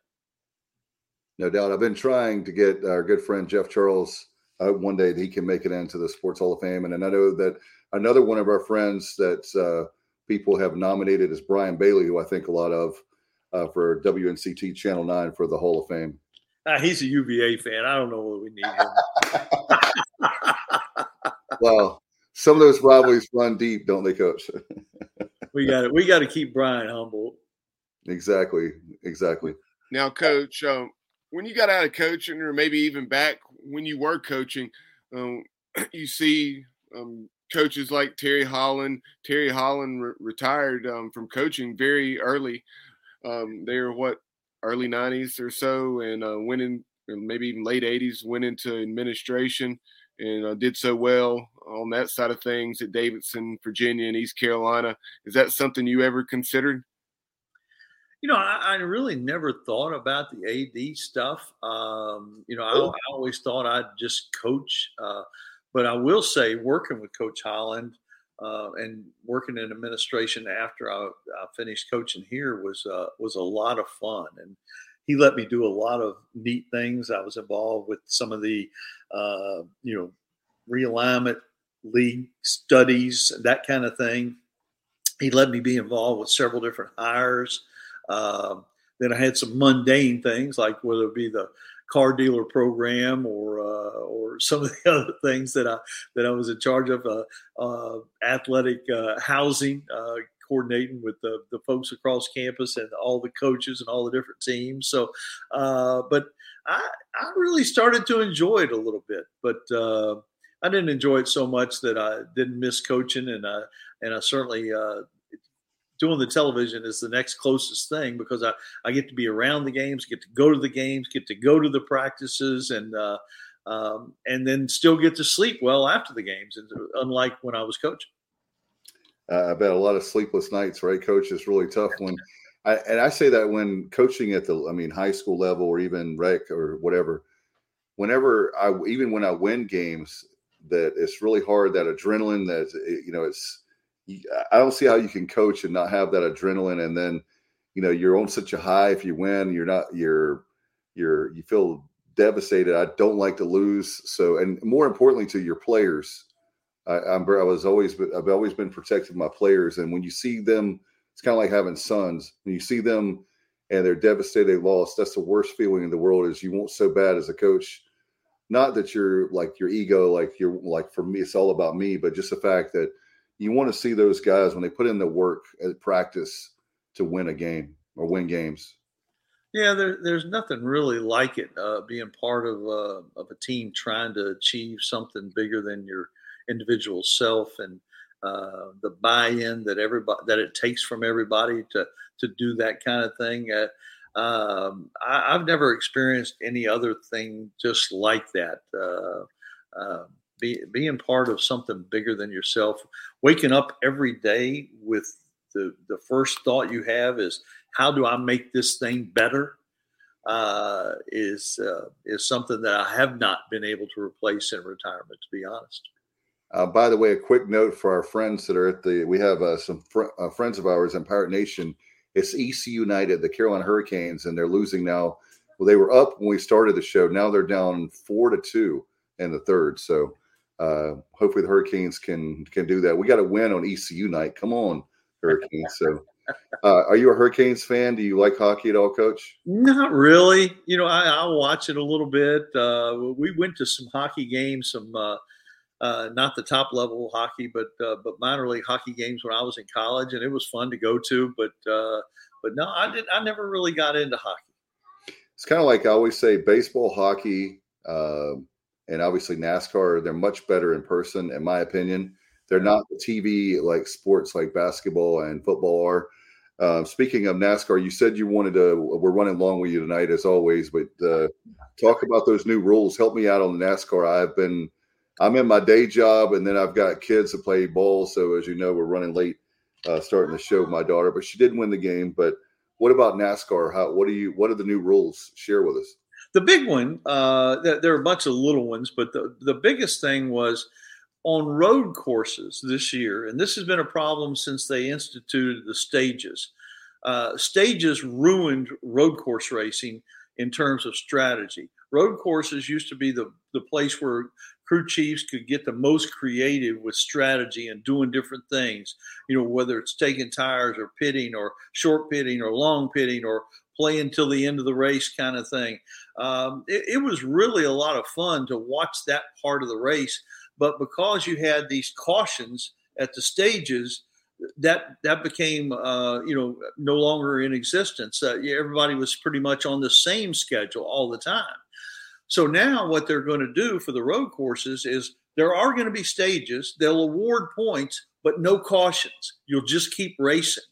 No doubt. I've been trying to get our good friend Jeff Charles uh, one day that he can make it into the Sports Hall of Fame. And I know that Another one of our friends that uh, people have nominated is Brian Bailey, who I think a lot of uh, for WNCT Channel 9 for the Hall of Fame. Uh, he's a UVA fan. I don't know what we need him. well, some of those rivalries run deep, don't they, Coach? we got it. We got to keep Brian humble. Exactly. Exactly. Now, Coach, um, when you got out of coaching, or maybe even back when you were coaching, um, you see um, coaches like Terry Holland. Terry Holland re- retired um, from coaching very early. Um, they were what early '90s or so, and uh, went in maybe even late '80s. Went into administration and uh, did so well on that side of things at Davidson, Virginia, and East Carolina. Is that something you ever considered? You know, I, I really never thought about the AD stuff. Um, you know, I, I, always thought I'd just coach. Uh, but I will say, working with Coach Holland uh, and working in administration after I, I finished coaching here was uh, was a lot of fun, and he let me do a lot of neat things. I was involved with some of the uh, you know realignment league studies, that kind of thing. He let me be involved with several different hires. Um, then I had some mundane things like whether it be the car dealer program or uh, or some of the other things that I that I was in charge of, uh, uh, athletic uh, housing, uh, coordinating with the, the folks across campus and all the coaches and all the different teams. So, uh, but I I really started to enjoy it a little bit, but I didn't enjoy it so much that I didn't miss coaching, and I and I certainly doing the television is the next closest thing because I, I get to be around the games, get to go to the games, get to go to the practices, and uh, um, and then still get to sleep well after the games. Unlike when I was coaching. Uh, I bet a lot of sleepless nights, right, Coach? Is really tough when. I, and I say that when coaching at the, I mean, high school level or even rec or whatever, whenever I, even when I win games, that it's really hard. That adrenaline, that you know, it's I don't see how you can coach and not have that adrenaline, and then you know you're on such a high if you win. You're not you're you're you feel devastated. I don't like to lose. So, and more importantly, to your players, I, I'm I was always I've always been protecting my players, and when you see them, it's kind of like having sons. When you see them and they're devastated, they lost. That's the worst feeling in the world. Is you want so bad as a coach. Not that you're like your ego, like you're like for me, it's all about me, but just the fact that you want to see those guys when they put in the work at practice to win a game or win games. Yeah, there, there's nothing really like it uh, being part of uh, of a team trying to achieve something bigger than your individual self and uh, the buy-in that everybody that it takes from everybody to to do that kind of thing. Uh, um, I, have never experienced any other thing just like that. Uh, um, be, being part of something bigger than yourself, waking up every day with the, the first thought you have is, how do I make this thing better? Uh, is uh, is something that I have not been able to replace in retirement, to be honest. Uh, by the way, a quick note for our friends that are at the we have uh, some fr- uh, friends of ours in Pirate Nation. It's ECU night, the Carolina Hurricanes, and they're losing now. Well, they were up when we started the show. Now they're down four to two in the third. So uh, hopefully the Hurricanes can can do that. We got to win on ECU night. Come on, Hurricanes. So, uh, are you a Hurricanes fan? Do you like hockey at all, Coach? Not really. You know, I, I watch it a little bit. Uh, we went to some hockey games, some uh, uh, not the top level hockey, but uh, but minor league hockey games when I was in college, and it was fun to go to. But but no, I did. I never really got into hockey. It's kind of like I always say, baseball, hockey. Um, and obviously NASCAR, they're much better in person, in my opinion. They're not the TV like sports like basketball and football are. Uh, speaking of NASCAR, you said you wanted to. We're running long with you tonight, as always. But uh, talk about those new rules. Help me out on the NASCAR. I've been, I'm in my day job, and then I've got kids to play ball. So as you know, we're running late, uh, starting the show with my daughter. But she did win the game. But what about NASCAR? How? What do you? What are the new rules? Share with us. The big one, uh, there are a bunch of little ones, but the, the biggest thing was on road courses this year, and this has been a problem since they instituted the stages. Uh, stages ruined road course racing in terms of strategy. Road courses used to be the, the place where crew chiefs could get the most creative with strategy and doing different things. You know, whether it's taking tires or pitting or short pitting or long pitting or play until the end of the race kind of thing. Um, it, it, was really a lot of fun to watch that part of the race. But because you had these cautions at the stages, that that became uh, you know no longer in existence. Uh, everybody was pretty much on the same schedule all the time. So now what they're going to do for the road courses is there are going to be stages. They'll award points, but no cautions. You'll just keep racing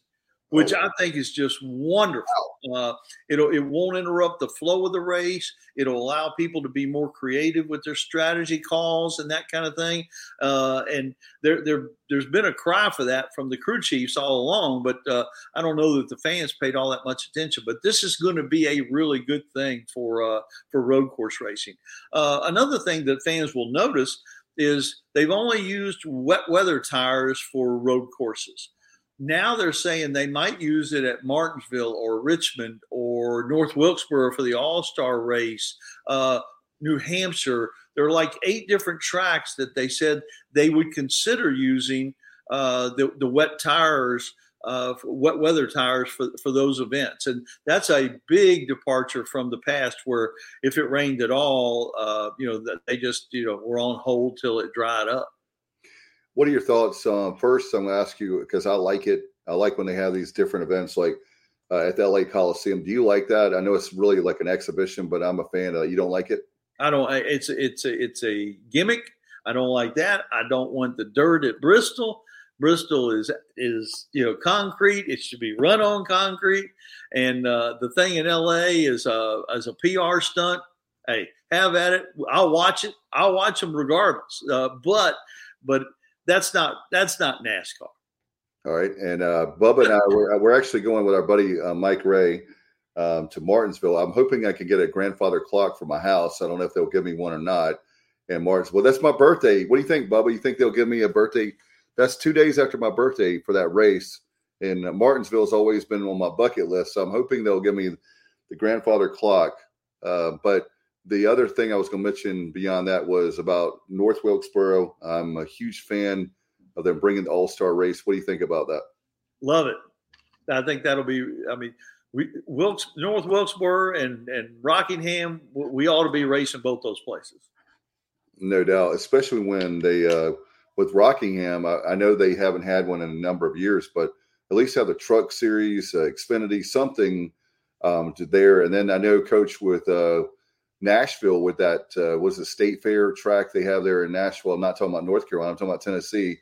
which oh. I think is just wonderful. Uh, it'll it won't interrupt the flow of the race. It'll allow people to be more creative with their strategy calls and that kind of thing. Uh, and there there there's been a cry for that from the crew chiefs all along, but uh, I don't know that the fans paid all that much attention. But this is going to be a really good thing for uh, for road course racing. Uh, another thing that fans will notice is they've only used wet weather tires for road courses. Now they're saying they might use it at Martinsville or Richmond or North Wilkesboro for the All Star race, uh, New Hampshire. There are like eight different tracks that they said they would consider using uh, the, the wet tires. Uh, wet weather tires for, for those events. And that's a big departure from the past where if it rained at all, uh, you know, they just, you know, were on hold till it dried up. What are your thoughts? Uh, first, I'm going to ask you because I like it. I like when they have these different events like uh, at the LA Coliseum. Do you like that? I know it's really like an exhibition, but I'm a fan. Of, you don't like it? I don't. It's it's a, it's a gimmick. I don't like that. I don't want the dirt at Bristol. Bristol is is you know concrete. It should be run on concrete. And uh, the thing in LA is a as a PR stunt. Hey, have at it. I'll watch it. I'll watch them regardless. Uh, but but that's not that's not NASCAR. All right, and uh, Bubba and I we're, we're actually going with our buddy uh, Mike Ray um, to Martinsville. I'm hoping I can get a grandfather clock for my house. I don't know if they'll give me one or not. And Martin's well, that's my birthday. What do you think, Bubba? You think they'll give me a birthday? That's two days after my birthday for that race. And uh, Martinsville's always been on my bucket list, so I'm hoping they'll give me the grandfather clock. Uh, but the other thing I was going to mention beyond that was about North Wilkesboro. I'm a huge fan of them bringing the All Star race. What do you think about that? Love it. I think that'll be. I mean, we Wilkes North Wilkesboro and and Rockingham. We ought to be racing both those places. No doubt, especially when they uh, with Rockingham. I, I know they haven't had one in a number of years, but at least have the Truck Series, uh, Xfinity, something um, to there. And then I know, Coach, with uh, Nashville with that uh, was the state fair track they have there in Nashville. I'm not talking about North Carolina. I'm talking about Tennessee.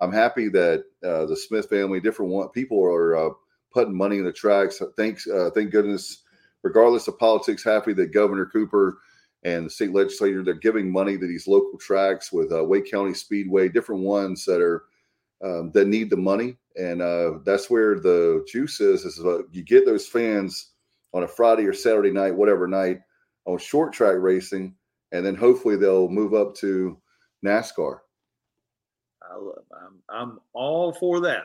I'm happy that uh, the Smith family, different one, people are uh, putting money in the tracks. Thanks, uh, thank goodness, regardless of politics, happy that Governor Cooper and the state legislature they're giving money to these local tracks with uh, Wake County Speedway, different ones that are um, that need the money, and uh, that's where the juice is. Is you get those fans on a Friday or Saturday night, whatever night on short track racing, and then hopefully they'll move up to NASCAR. I love, I'm, I'm all for that.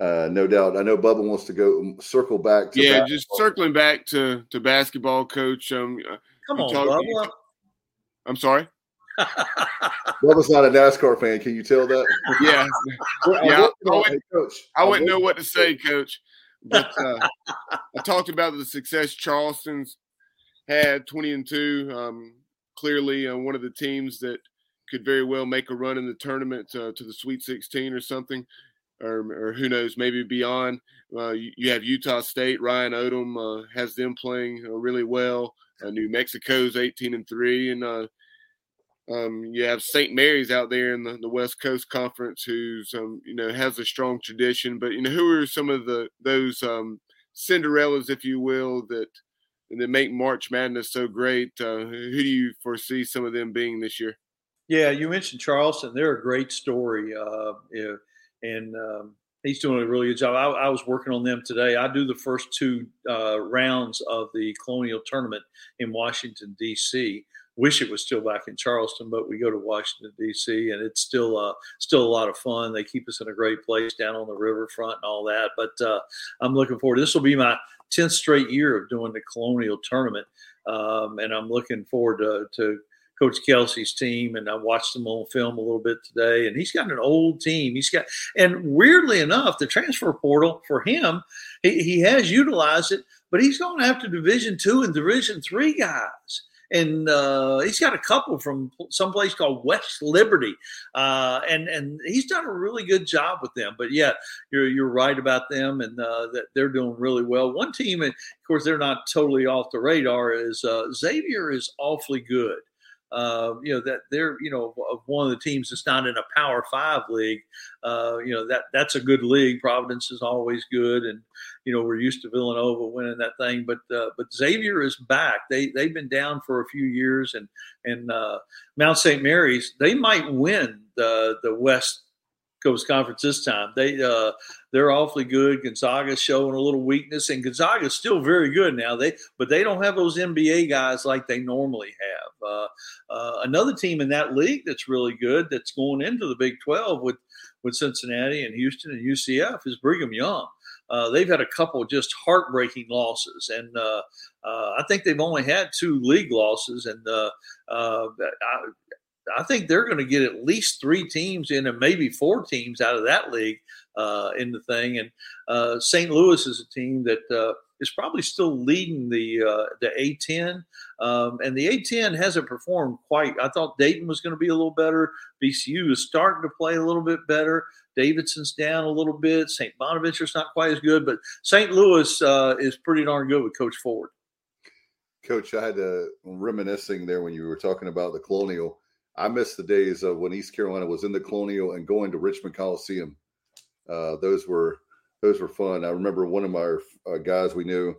Uh, no doubt. I know Bubba wants to go um, circle back. yeah, basketball. just circling back to to basketball, coach. Um, uh, Come on, talk, Bubba. I'm sorry. Bubba's not a NASCAR fan. Can you tell that? Yeah, yeah. I, wouldn't, coach. I wouldn't know what to say, coach. But uh, I talked about the success Charleston's had 20 and 2. Um, clearly, uh, one of the teams that could very well make a run in the tournament uh, to the Sweet 16 or something, or, or who knows, maybe beyond. Uh, you, you, have Utah State. Ryan Odom uh, has them playing really well. New Mexico's 18 and 3. And um, you have St. Mary's out there in the, the West Coast Conference, who's um, you know has a strong tradition. But you know, who are some of the those um, Cinderellas, if you will, that that make March Madness so great. Uh, who do you foresee some of them being this year? Yeah, you mentioned Charleston. They're a great story, uh, and um, he's doing a really good job. I, I, was working on them today. I do the first two uh, rounds of the Colonial Tournament in Washington D.C. Wish it was still back in Charleston, but we go to Washington D.C. and it's still uh, still a lot of fun. They keep us in a great place down on the riverfront and all that. But uh, I'm looking forward. This will be my 10th straight year of doing the Colonial Tournament. Um, and I'm looking forward to, to Coach Kelsey's team, and I watched them on film a little bit today. And he's got an old team. He's got, and weirdly enough, the transfer portal for him, he, he has utilized it, but he's going after Division two and Division three guys and uh, he's got a couple from some place called West Liberty, uh, and and he's done a really good job with them. But yeah, you're you're right about them, and uh, that they're doing really well. One team, and of course, they're not totally off the radar. Is uh, Xavier is awfully good. Uh, you know that they're you know one of the teams that's not in a Power Five league. Uh, you know that that's a good league. Providence is always good, and you know we're used to Villanova winning that thing. But uh, but Xavier is back. They they've been down for a few years, and and uh, Mount St. Mary's they might win the the West Coast Conference this time. They uh, they're awfully good. Gonzaga's showing a little weakness, and Gonzaga's still very good now. They but they don't have those NBA guys like they normally have. Uh, uh, another team in that league that's really good that's going into the Big Twelve with with Cincinnati and Houston and UCF is Brigham Young. Uh, they've had a couple just heartbreaking losses, and uh, uh, I think they've only had two league losses. And uh, uh, I, I think they're going to get at least three teams in, and maybe four teams out of that league uh, in the thing. And uh, St. Louis is a team that uh, is probably still leading the uh, the A10, um, and the A10 hasn't performed quite. I thought Dayton was going to be a little better. VCU is starting to play a little bit better. Davidson's down a little bit. St. Bonaventure's not quite as good, but St. Louis uh, is pretty darn good with Coach Ford. Coach, I had to reminiscing there when you were talking about the Colonial I miss the days of when East Carolina was in the Colonial and going to Richmond Coliseum. Uh, those were those were fun. I remember one of my uh, guys we knew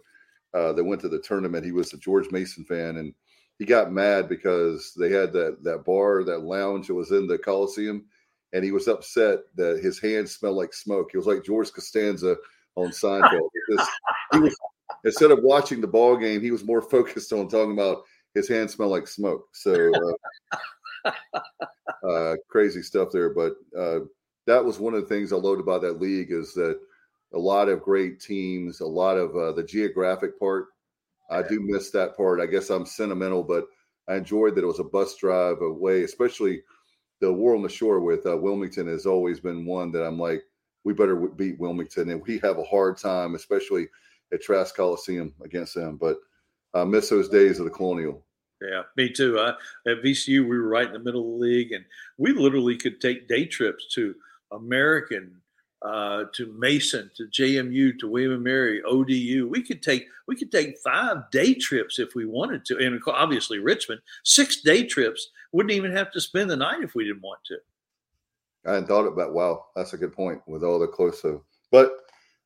uh, that went to the tournament. He was a George Mason fan, and he got mad because they had that that bar, that lounge that was in the Coliseum, and he was upset that his hands smelled like smoke. He was like George Costanza on Seinfeld. he was instead of watching the ball game, he was more focused on talking about his hands smell like smoke. So uh, crazy stuff there. But uh, that was one of the things I loved about that league is that a lot of great teams, a lot of uh, the geographic part. I do miss that part. I guess I'm sentimental, but I enjoyed that it was a bus drive away, especially the War on the Shore with uh, Wilmington has always been one that I'm like, we better beat Wilmington, and we have a hard time, especially at Trask Coliseum against them. But I miss those days of the Colonial. Yeah, me too. At VCU, we were right in the middle of the league, and we literally could take day trips to American, uh, to Mason, to JMU, to William and Mary, ODU. We could take we could take five day trips if we wanted to, and obviously Richmond, six day trips. Wouldn't even have to spend the night if we didn't want to. I hadn't thought about. Wow, that's a good point with all the close of, but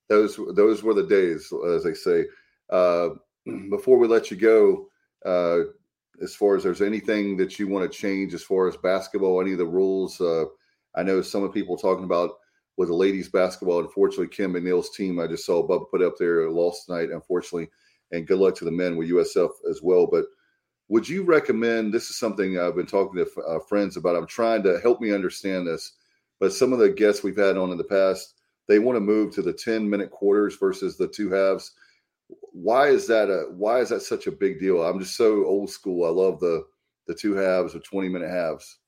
those those were the days, as they say. Uh, before we let you go, uh, as far as there's anything that you want to change as far as basketball, any of the rules. Uh, I know some of people talking about with the ladies basketball. Unfortunately, Kim and McNeill's team, I just saw Bubba put up there, lost tonight, unfortunately. And good luck to the men with USF as well. But would you recommend? This is something I've been talking to uh, friends about. I'm trying to help me understand this. But some of the guests we've had on in the past, they want to move to the 10 minute quarters versus the two halves why is that a why is that such a big deal? I'm just so old school. I love the the two halves or 20 minute halves.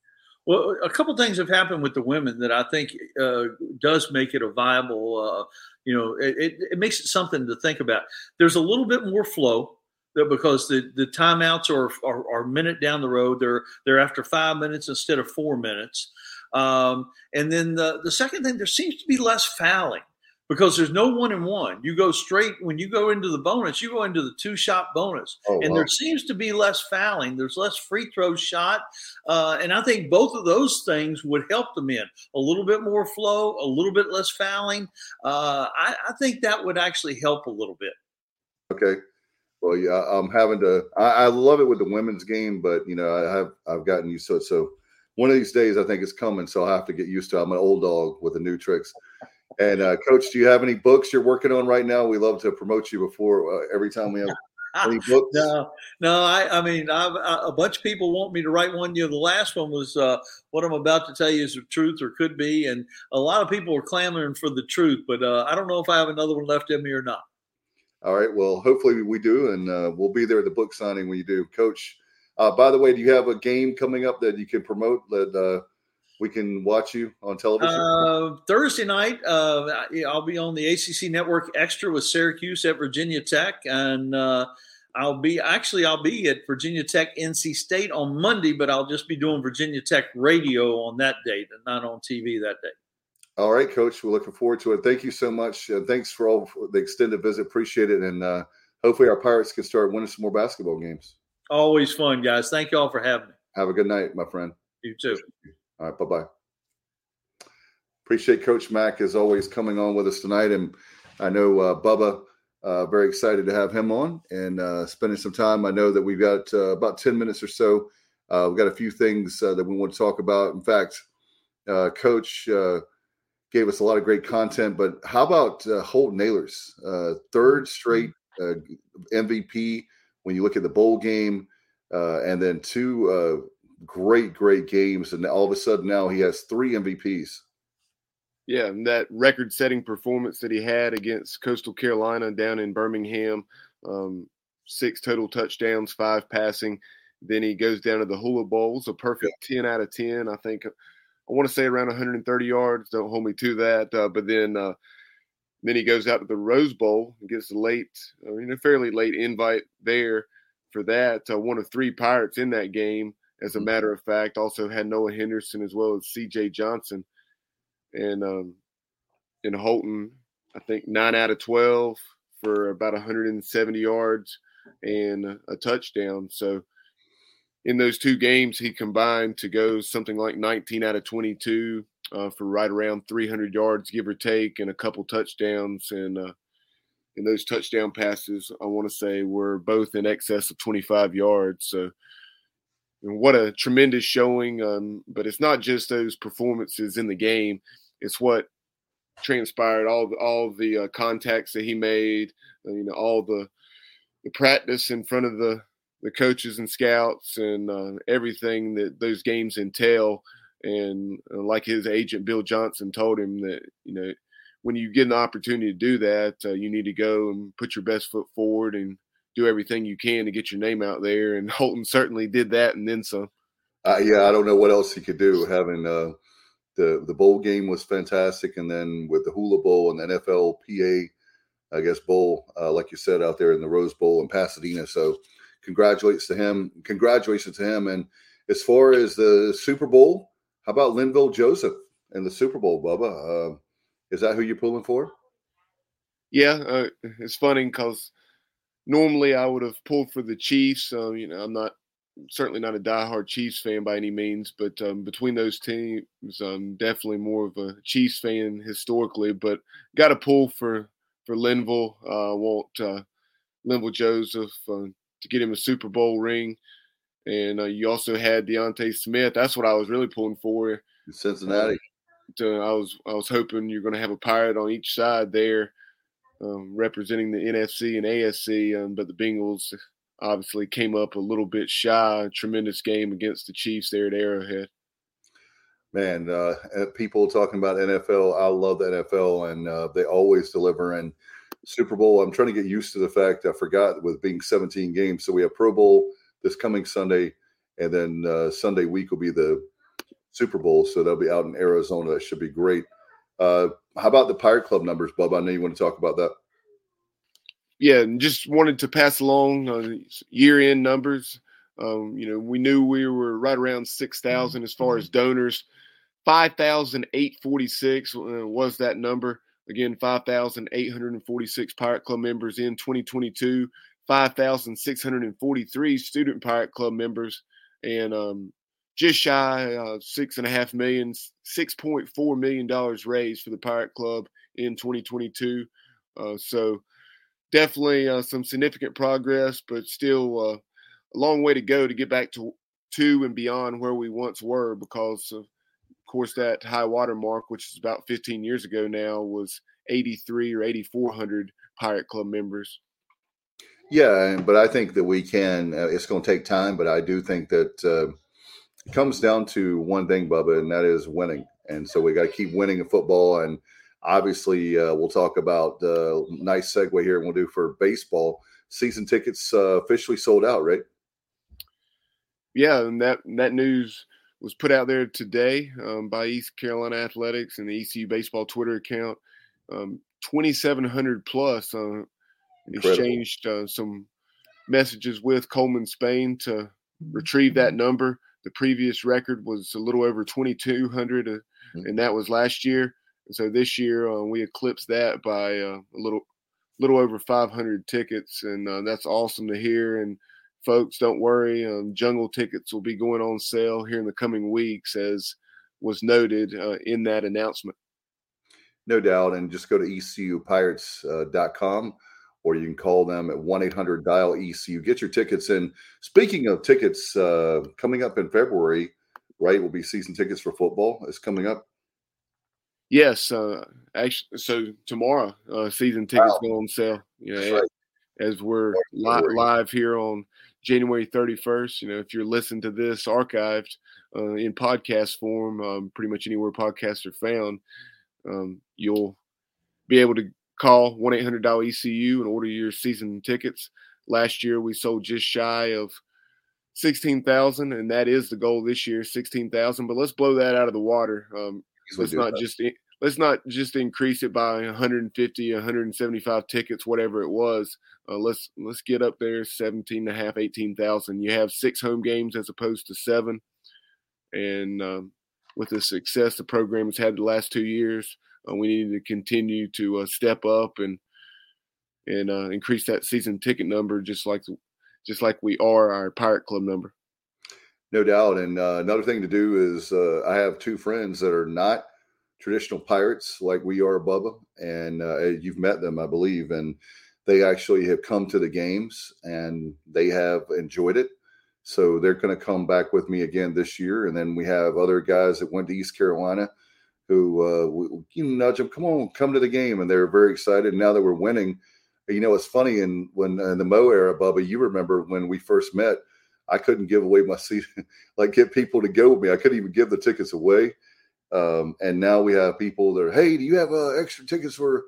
Well, a couple things have happened with the women that I think uh, does make it a viable. Uh, you know, it, it makes it something to think about. There's a little bit more flow because the, the timeouts are, are, are minute down the road. They're they're after five minutes instead of four minutes. Um, and then the the second thing, there seems to be less fouling because there's no one in one. You go straight when you go into the bonus, you go into the two shot bonus, oh, and wow. there seems to be less fouling. There's less free throw shot, uh, and I think both of those things would help the men a little bit more flow, a little bit less fouling. Uh, I, I, think that would actually help a little bit. Okay. Well, yeah, I'm having to. I, I love it with the women's game, but you know, I have I've gotten used to it. So one of these days, I think it's coming. So I have to get used to. it. I'm an old dog with the new tricks. And uh, coach, do you have any books you're working on right now? We love to promote you before uh, every time we have any books. no, no. I, I mean, I, a bunch of people want me to write one. You know, the last one was uh, what I'm about to tell you is the truth or could be, and a lot of people are clamoring for the truth. But uh, I don't know if I have another one left in me or not. All right. Well, hopefully we do, and uh, we'll be there at the book signing when you do, Coach. Uh, by the way, do you have a game coming up that you can promote that we can watch you on television? Uh, Thursday night, uh, I'll be on the ACC Network Extra with Syracuse at Virginia Tech, and uh, I'll be actually I'll be at Virginia Tech NC State on Monday, but I'll just be doing Virginia Tech radio on that date and not on TV that day. All right, Coach. We're looking forward to it. Thank you so much. Thanks for all for the extended visit. Appreciate it, and uh, hopefully our Pirates can start winning some more basketball games. Always fun, guys. Thank you all for having me. Have a good night, my friend. You too. All right. Bye bye. Appreciate Coach Mack as always coming on with us tonight, and I know uh, Bubba. Uh, very excited to have him on and uh, spending some time. I know that we've got uh, about ten minutes or so. Uh, we've got a few things uh, that we want to talk about. In fact, uh, Coach gave us a lot of great content. But how about Holton Ahlers, third straight MVP? When you look at the bowl game, and then two great, great games, and all of a sudden now he has three MVPs. Yeah, and that record-setting performance that he had against Coastal Carolina down in Birmingham, um, six total touchdowns, five passing. Then he goes down to the Hula Bowls, a perfect yeah. 10 out of 10. I think I want to say around 130 yards. Don't hold me to that. Uh, but then uh, then he goes out to the Rose Bowl and gets a late, uh, you know, fairly late invite there for that. Uh, one of three Pirates in that game, as a mm-hmm. matter of fact. Also had Noah Henderson as well as C.J. Johnson and um, in Holton, I think nine out of twelve for about 170 yards and a touchdown. So in those two games, he combined to go something like 19 out of 22 uh, for right around 300 yards, give or take, and a couple touchdowns. And uh, in those touchdown passes, I want to say were both in excess of 25 yards. So what a tremendous showing. Um, but it's not just those performances in the game; it's what transpired, all the, all the uh, contacts that he made, uh, you know, all the the practice in front of the the coaches and scouts, and uh, everything that those games entail. And uh, like his agent Bill Johnson told him that you know when you get an opportunity to do that, uh, you need to go and put your best foot forward and do everything you can to get your name out there. And Holton certainly did that and then some. Uh, yeah, I don't know what else he could do. Having uh, the the bowl game was fantastic, and then with the Hula Bowl and the NFLPA, I guess bowl, uh, like you said, out there in the Rose Bowl in Pasadena. So, congratulations to him. Congratulations to him. And as far as the Super Bowl, how about Linval Joseph and the Super Bowl, Bubba? Uh, is that who you're pulling for? Yeah, uh, it's funny because normally I would have pulled for the Chiefs. Uh, you know, I'm not certainly not a diehard Chiefs fan by any means, but um, between those teams, I'm definitely more of a Chiefs fan historically. But got to pull for for Linval. Uh, want uh, Linval Joseph uh, to get him a Super Bowl ring, and uh, you also had D'Ante Smith. That's what I was really pulling for. Cincinnati. To, I was I was hoping you're going to have a pirate on each side there um, representing the NFC and AFC, um, but the Bengals obviously came up a little bit shy. Tremendous game against the Chiefs there at Arrowhead. Man, uh, people talking about NFL, I love the NFL, and uh, they always deliver. And Super Bowl, I'm trying to get used to the fact I forgot with being 17 games. So we have Pro Bowl this coming Sunday, and then uh, Sunday week will be the Super Bowl. So they'll be out in Arizona. That should be great. How about the Pirate Club numbers, Bub? I know you want to talk about that. Yeah, just wanted to pass along uh, year-end numbers. Um, you know, we knew we were right around six thousand as far as donors. Five thousand eight forty-six uh, was that number. Again, five thousand eight hundred and forty-six Pirate Club members in 2022. Five thousand six hundred and forty-three student Pirate Club members, and um, just shy uh, six and a half million, six point four million dollars raised for the Pirate Club in 2022. Uh, so definitely uh, some significant progress, but still uh, a long way to go to get back to to and beyond where we once were. Because of, of course that high water mark, which is about 15 years ago now, was 83 or 8400 Pirate Club members. Yeah, but I think that we can. Uh, it's going to take time, but I do think that uh, comes down to one thing, Bubba, and that is winning. And so we got to keep winning in football. And obviously, uh, we'll talk about uh, nice segue here. And We'll do for baseball. Season tickets uh, officially sold out, right? Yeah, and that that news was put out there today um, by East Carolina Athletics and the ECU baseball Twitter account. Um, 2,700 plus uh, exchanged uh, some messages with Coleman Spain to retrieve that number. The previous record was a little over 2,200, uh, mm-hmm. and that was last year. And so this year uh, we eclipsed that by uh, a little, little over 500 tickets, and uh, that's awesome to hear. And folks, don't worry. Um, jungle tickets will be going on sale here in the coming weeks, as was noted uh, in that announcement. No doubt. And just go to ecupirates.com uh, or you can call them at 1 800 dial ECU. Get your tickets in. Speaking of tickets, uh, coming up in February, right, will be season tickets for football. it's coming up. Yes, uh, actually, so tomorrow, uh, season tickets wow. go on sale. You know, right. as we're li- live here on January 31st. You know, if you're listening to this archived uh, in podcast form, um, pretty much anywhere podcasts are found, um, you'll be able to call 1 800 ECU and order your season tickets. Last year, we sold just shy of 16,000, and that is the goal this year 16,000. But let's blow that out of the water. Um, let's not that. just let's not just increase it by 150 175 tickets whatever it was uh, let's let's get up there 17 and a half 18,000 you have six home games as opposed to seven and um, with the success the program has had the last two years uh, we need to continue to uh, step up and and uh, increase that season ticket number just like just like we are our pirate club number no doubt and uh, another thing to do is uh, i have two friends that are not traditional pirates like we are, Bubba, and uh, you've met them, I believe, and they actually have come to the games and they have enjoyed it. So they're going to come back with me again this year, and then we have other guys that went to East Carolina who uh, you nudge them, come on, come to the game, and they're very excited. Now that we're winning, you know, it's funny. And when in the Mo era, Bubba, you remember when we first met, I couldn't give away my seat, like get people to go with me. I couldn't even give the tickets away um, and now we have people that are, hey, do you have uh, extra tickets for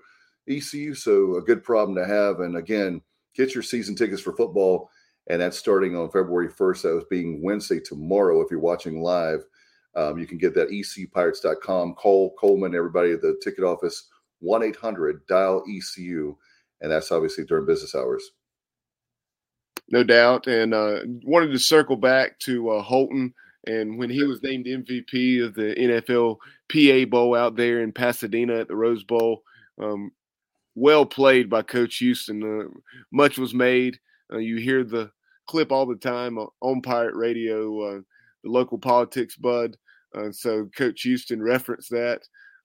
ECU? So a good problem to have. And again, get your season tickets for football. And that's starting on February 1st. That was being Wednesday tomorrow. If you're watching live, um, you can get that ecupirates.com. Call Coleman, everybody at the ticket office, 1 800 dial ECU. And that's obviously during business hours. No doubt. And uh, wanted to circle back to uh, Holton. And when he was named MVP of the NFL PA Bowl out there in Pasadena at the Rose Bowl, um, well played by Coach Houston. Uh, much was made. Uh, you hear the clip all the time on Pirate Radio, uh, the local politics bud. Uh, so Coach Houston referenced that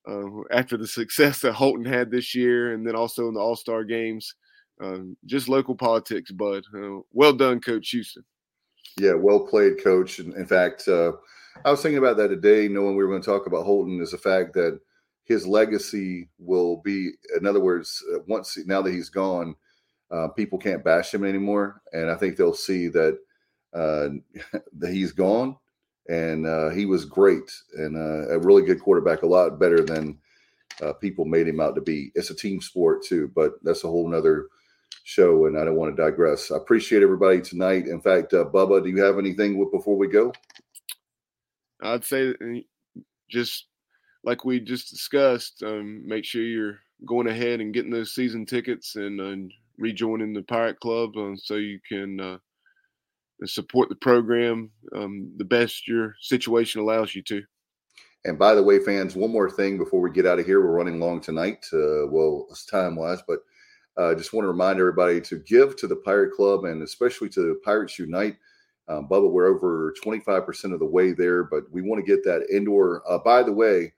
uh, after the success that Holton had this year, and then also in the All Star games. Um, just local politics, bud. Uh, well done, Coach Houston. Yeah, well played, coach. And in fact, uh, I was thinking about that today, knowing we were going to talk about Holton, is the fact that his legacy will be, in other words, uh, once now that he's gone, uh, people can't bash him anymore, and I think they'll see that that he's gone, and uh, he was great and uh, a really good quarterback, a lot better than people made him out to be. It's a team sport too, but that's a whole nother show, and I don't want to digress. I appreciate everybody tonight. In fact, uh, Bubba, do you have anything before we go? I'd say uh, just like we just discussed, um, make sure you're going ahead and getting those season tickets and uh, rejoining the Pirate Club uh, so you can uh, support the program um, the best your situation allows you to. And by the way, fans, one more thing before we get out of here. We're running long tonight. Uh, well, it's time wise, but I uh, just want to remind everybody to give to the Pirate Club and especially to the Pirates Unite. Um, Bubba, we're over 25% of the way there, but we want to get that indoor. Uh, by the way,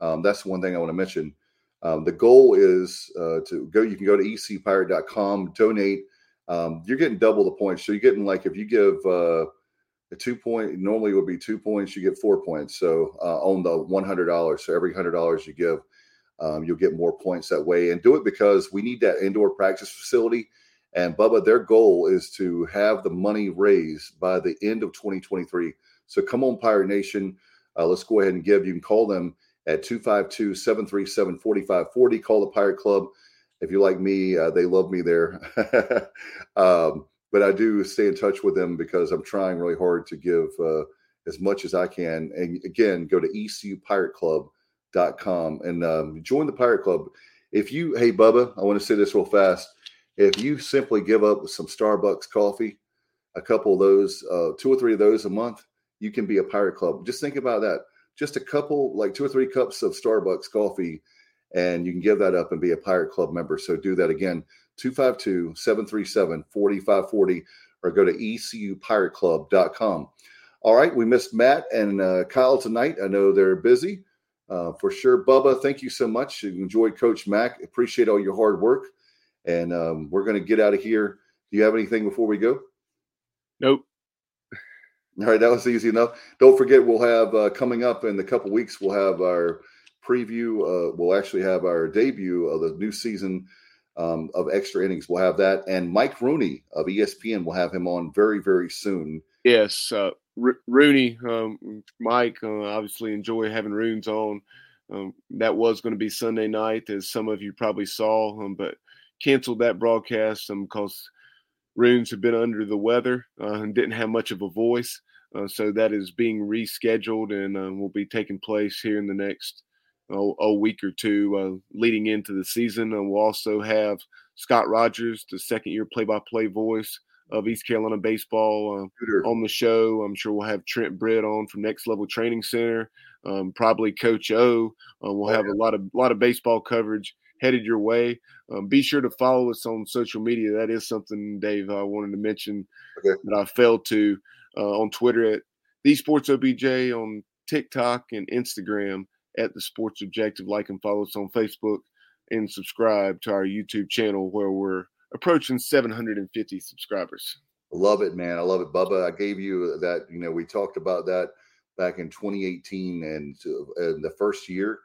um, that's one thing I want to mention. Um, the goal is uh, to go, you can go to ecpirate.com, donate. Um, you're getting double the points. So you're getting like, if you give uh, a two point, normally it would be two points, you get four points. So uh, on the $100. So every $100 you give, um, you'll get more points that way and do it because we need that indoor practice facility. And Bubba, their goal is to have the money raised by the end of 2023. So come on, Pirate Nation. Uh, let's go ahead and give. You can call them at 252 737 4540. Call the Pirate Club. If you like me, uh, they love me there. um, but I do stay in touch with them because I'm trying really hard to give uh, as much as I can. And again, go to ECU Pirate Club com and um, join the Pirate Club. If you, hey, Bubba, I want to say this real fast. If you simply give up some Starbucks coffee, a couple of those, uh, two or three of those a month, you can be a Pirate Club. Just think about that. Just a couple, like two or three cups of Starbucks coffee, and you can give that up and be a Pirate Club member. So do that again 252 737 4540 or go to ecupirateclub.com. All right, we missed Matt and uh, Kyle tonight. I know they're busy uh, for sure. Bubba, thank you so much. Enjoyed Coach Mack. Appreciate all your hard work. And um, we're going to get out of here. Do you have anything before we go? Nope. All right, that was easy enough. Don't forget, we'll have uh, coming up in a couple weeks. We'll have our preview. Uh, we'll actually have our debut of the new season um, of extra innings. We'll have that, and Mike Rooney of ESPN. We'll have him on very, very soon. Yes, uh, R- Rooney, um, Mike. Uh, obviously, enjoy having Roons on. Um, that was going to be Sunday night, as some of you probably saw, um, but canceled that broadcast because Roons have been under the weather uh, and didn't have much of a voice. Uh, so that is being rescheduled and uh, will be taking place here in the next oh, a week or two uh, leading into the season. And we'll also have Scott Rogers, the second year play by play voice of East Carolina baseball uh, on the show. I'm sure we'll have Trent Britt on from Next Level Training Center. Um, probably Coach O. Uh, we'll oh, have a lot of lot of baseball coverage headed your way. Um, be sure to follow us on social media. That is something, Dave, I wanted to mention okay. that I failed to uh, on Twitter at the Sports OBJ, on TikTok and Instagram at the Sports Objective. Like and follow us on Facebook and subscribe to our YouTube channel where we're approaching 750 subscribers. Love it, man. I love it, Bubba. I gave you that. You know, we talked about that back in 2018 and uh, the first year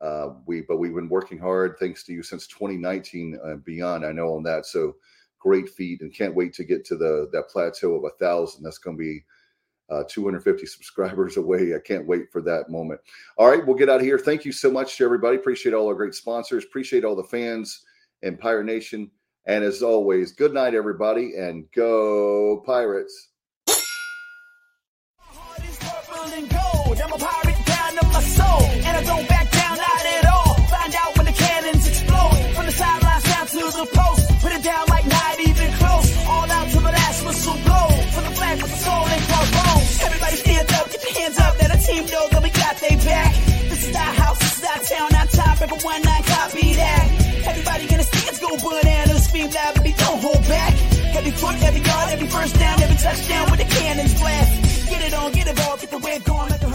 uh, we but we've been working hard thanks to you since 2019 and beyond. I know on that. So great feat and can't wait to get to the that plateau of a thousand. That's going to be uh, 250 subscribers away. I can't wait for that moment. All right, we'll get out of here. Thank you so much to everybody. Appreciate all our great sponsors. Appreciate all the fans and Pirate Nation. And as always, good night, everybody, and go Pirates. Team know that we got they back. This is our house, this is our town, our top. every one nine copy that. Everybody gonna see us go bananas, scream loud, baby, don't hold back. Every foot, every yard, every first down, every touchdown with the cannons blast. Get it on, get it all, get the wave going, let the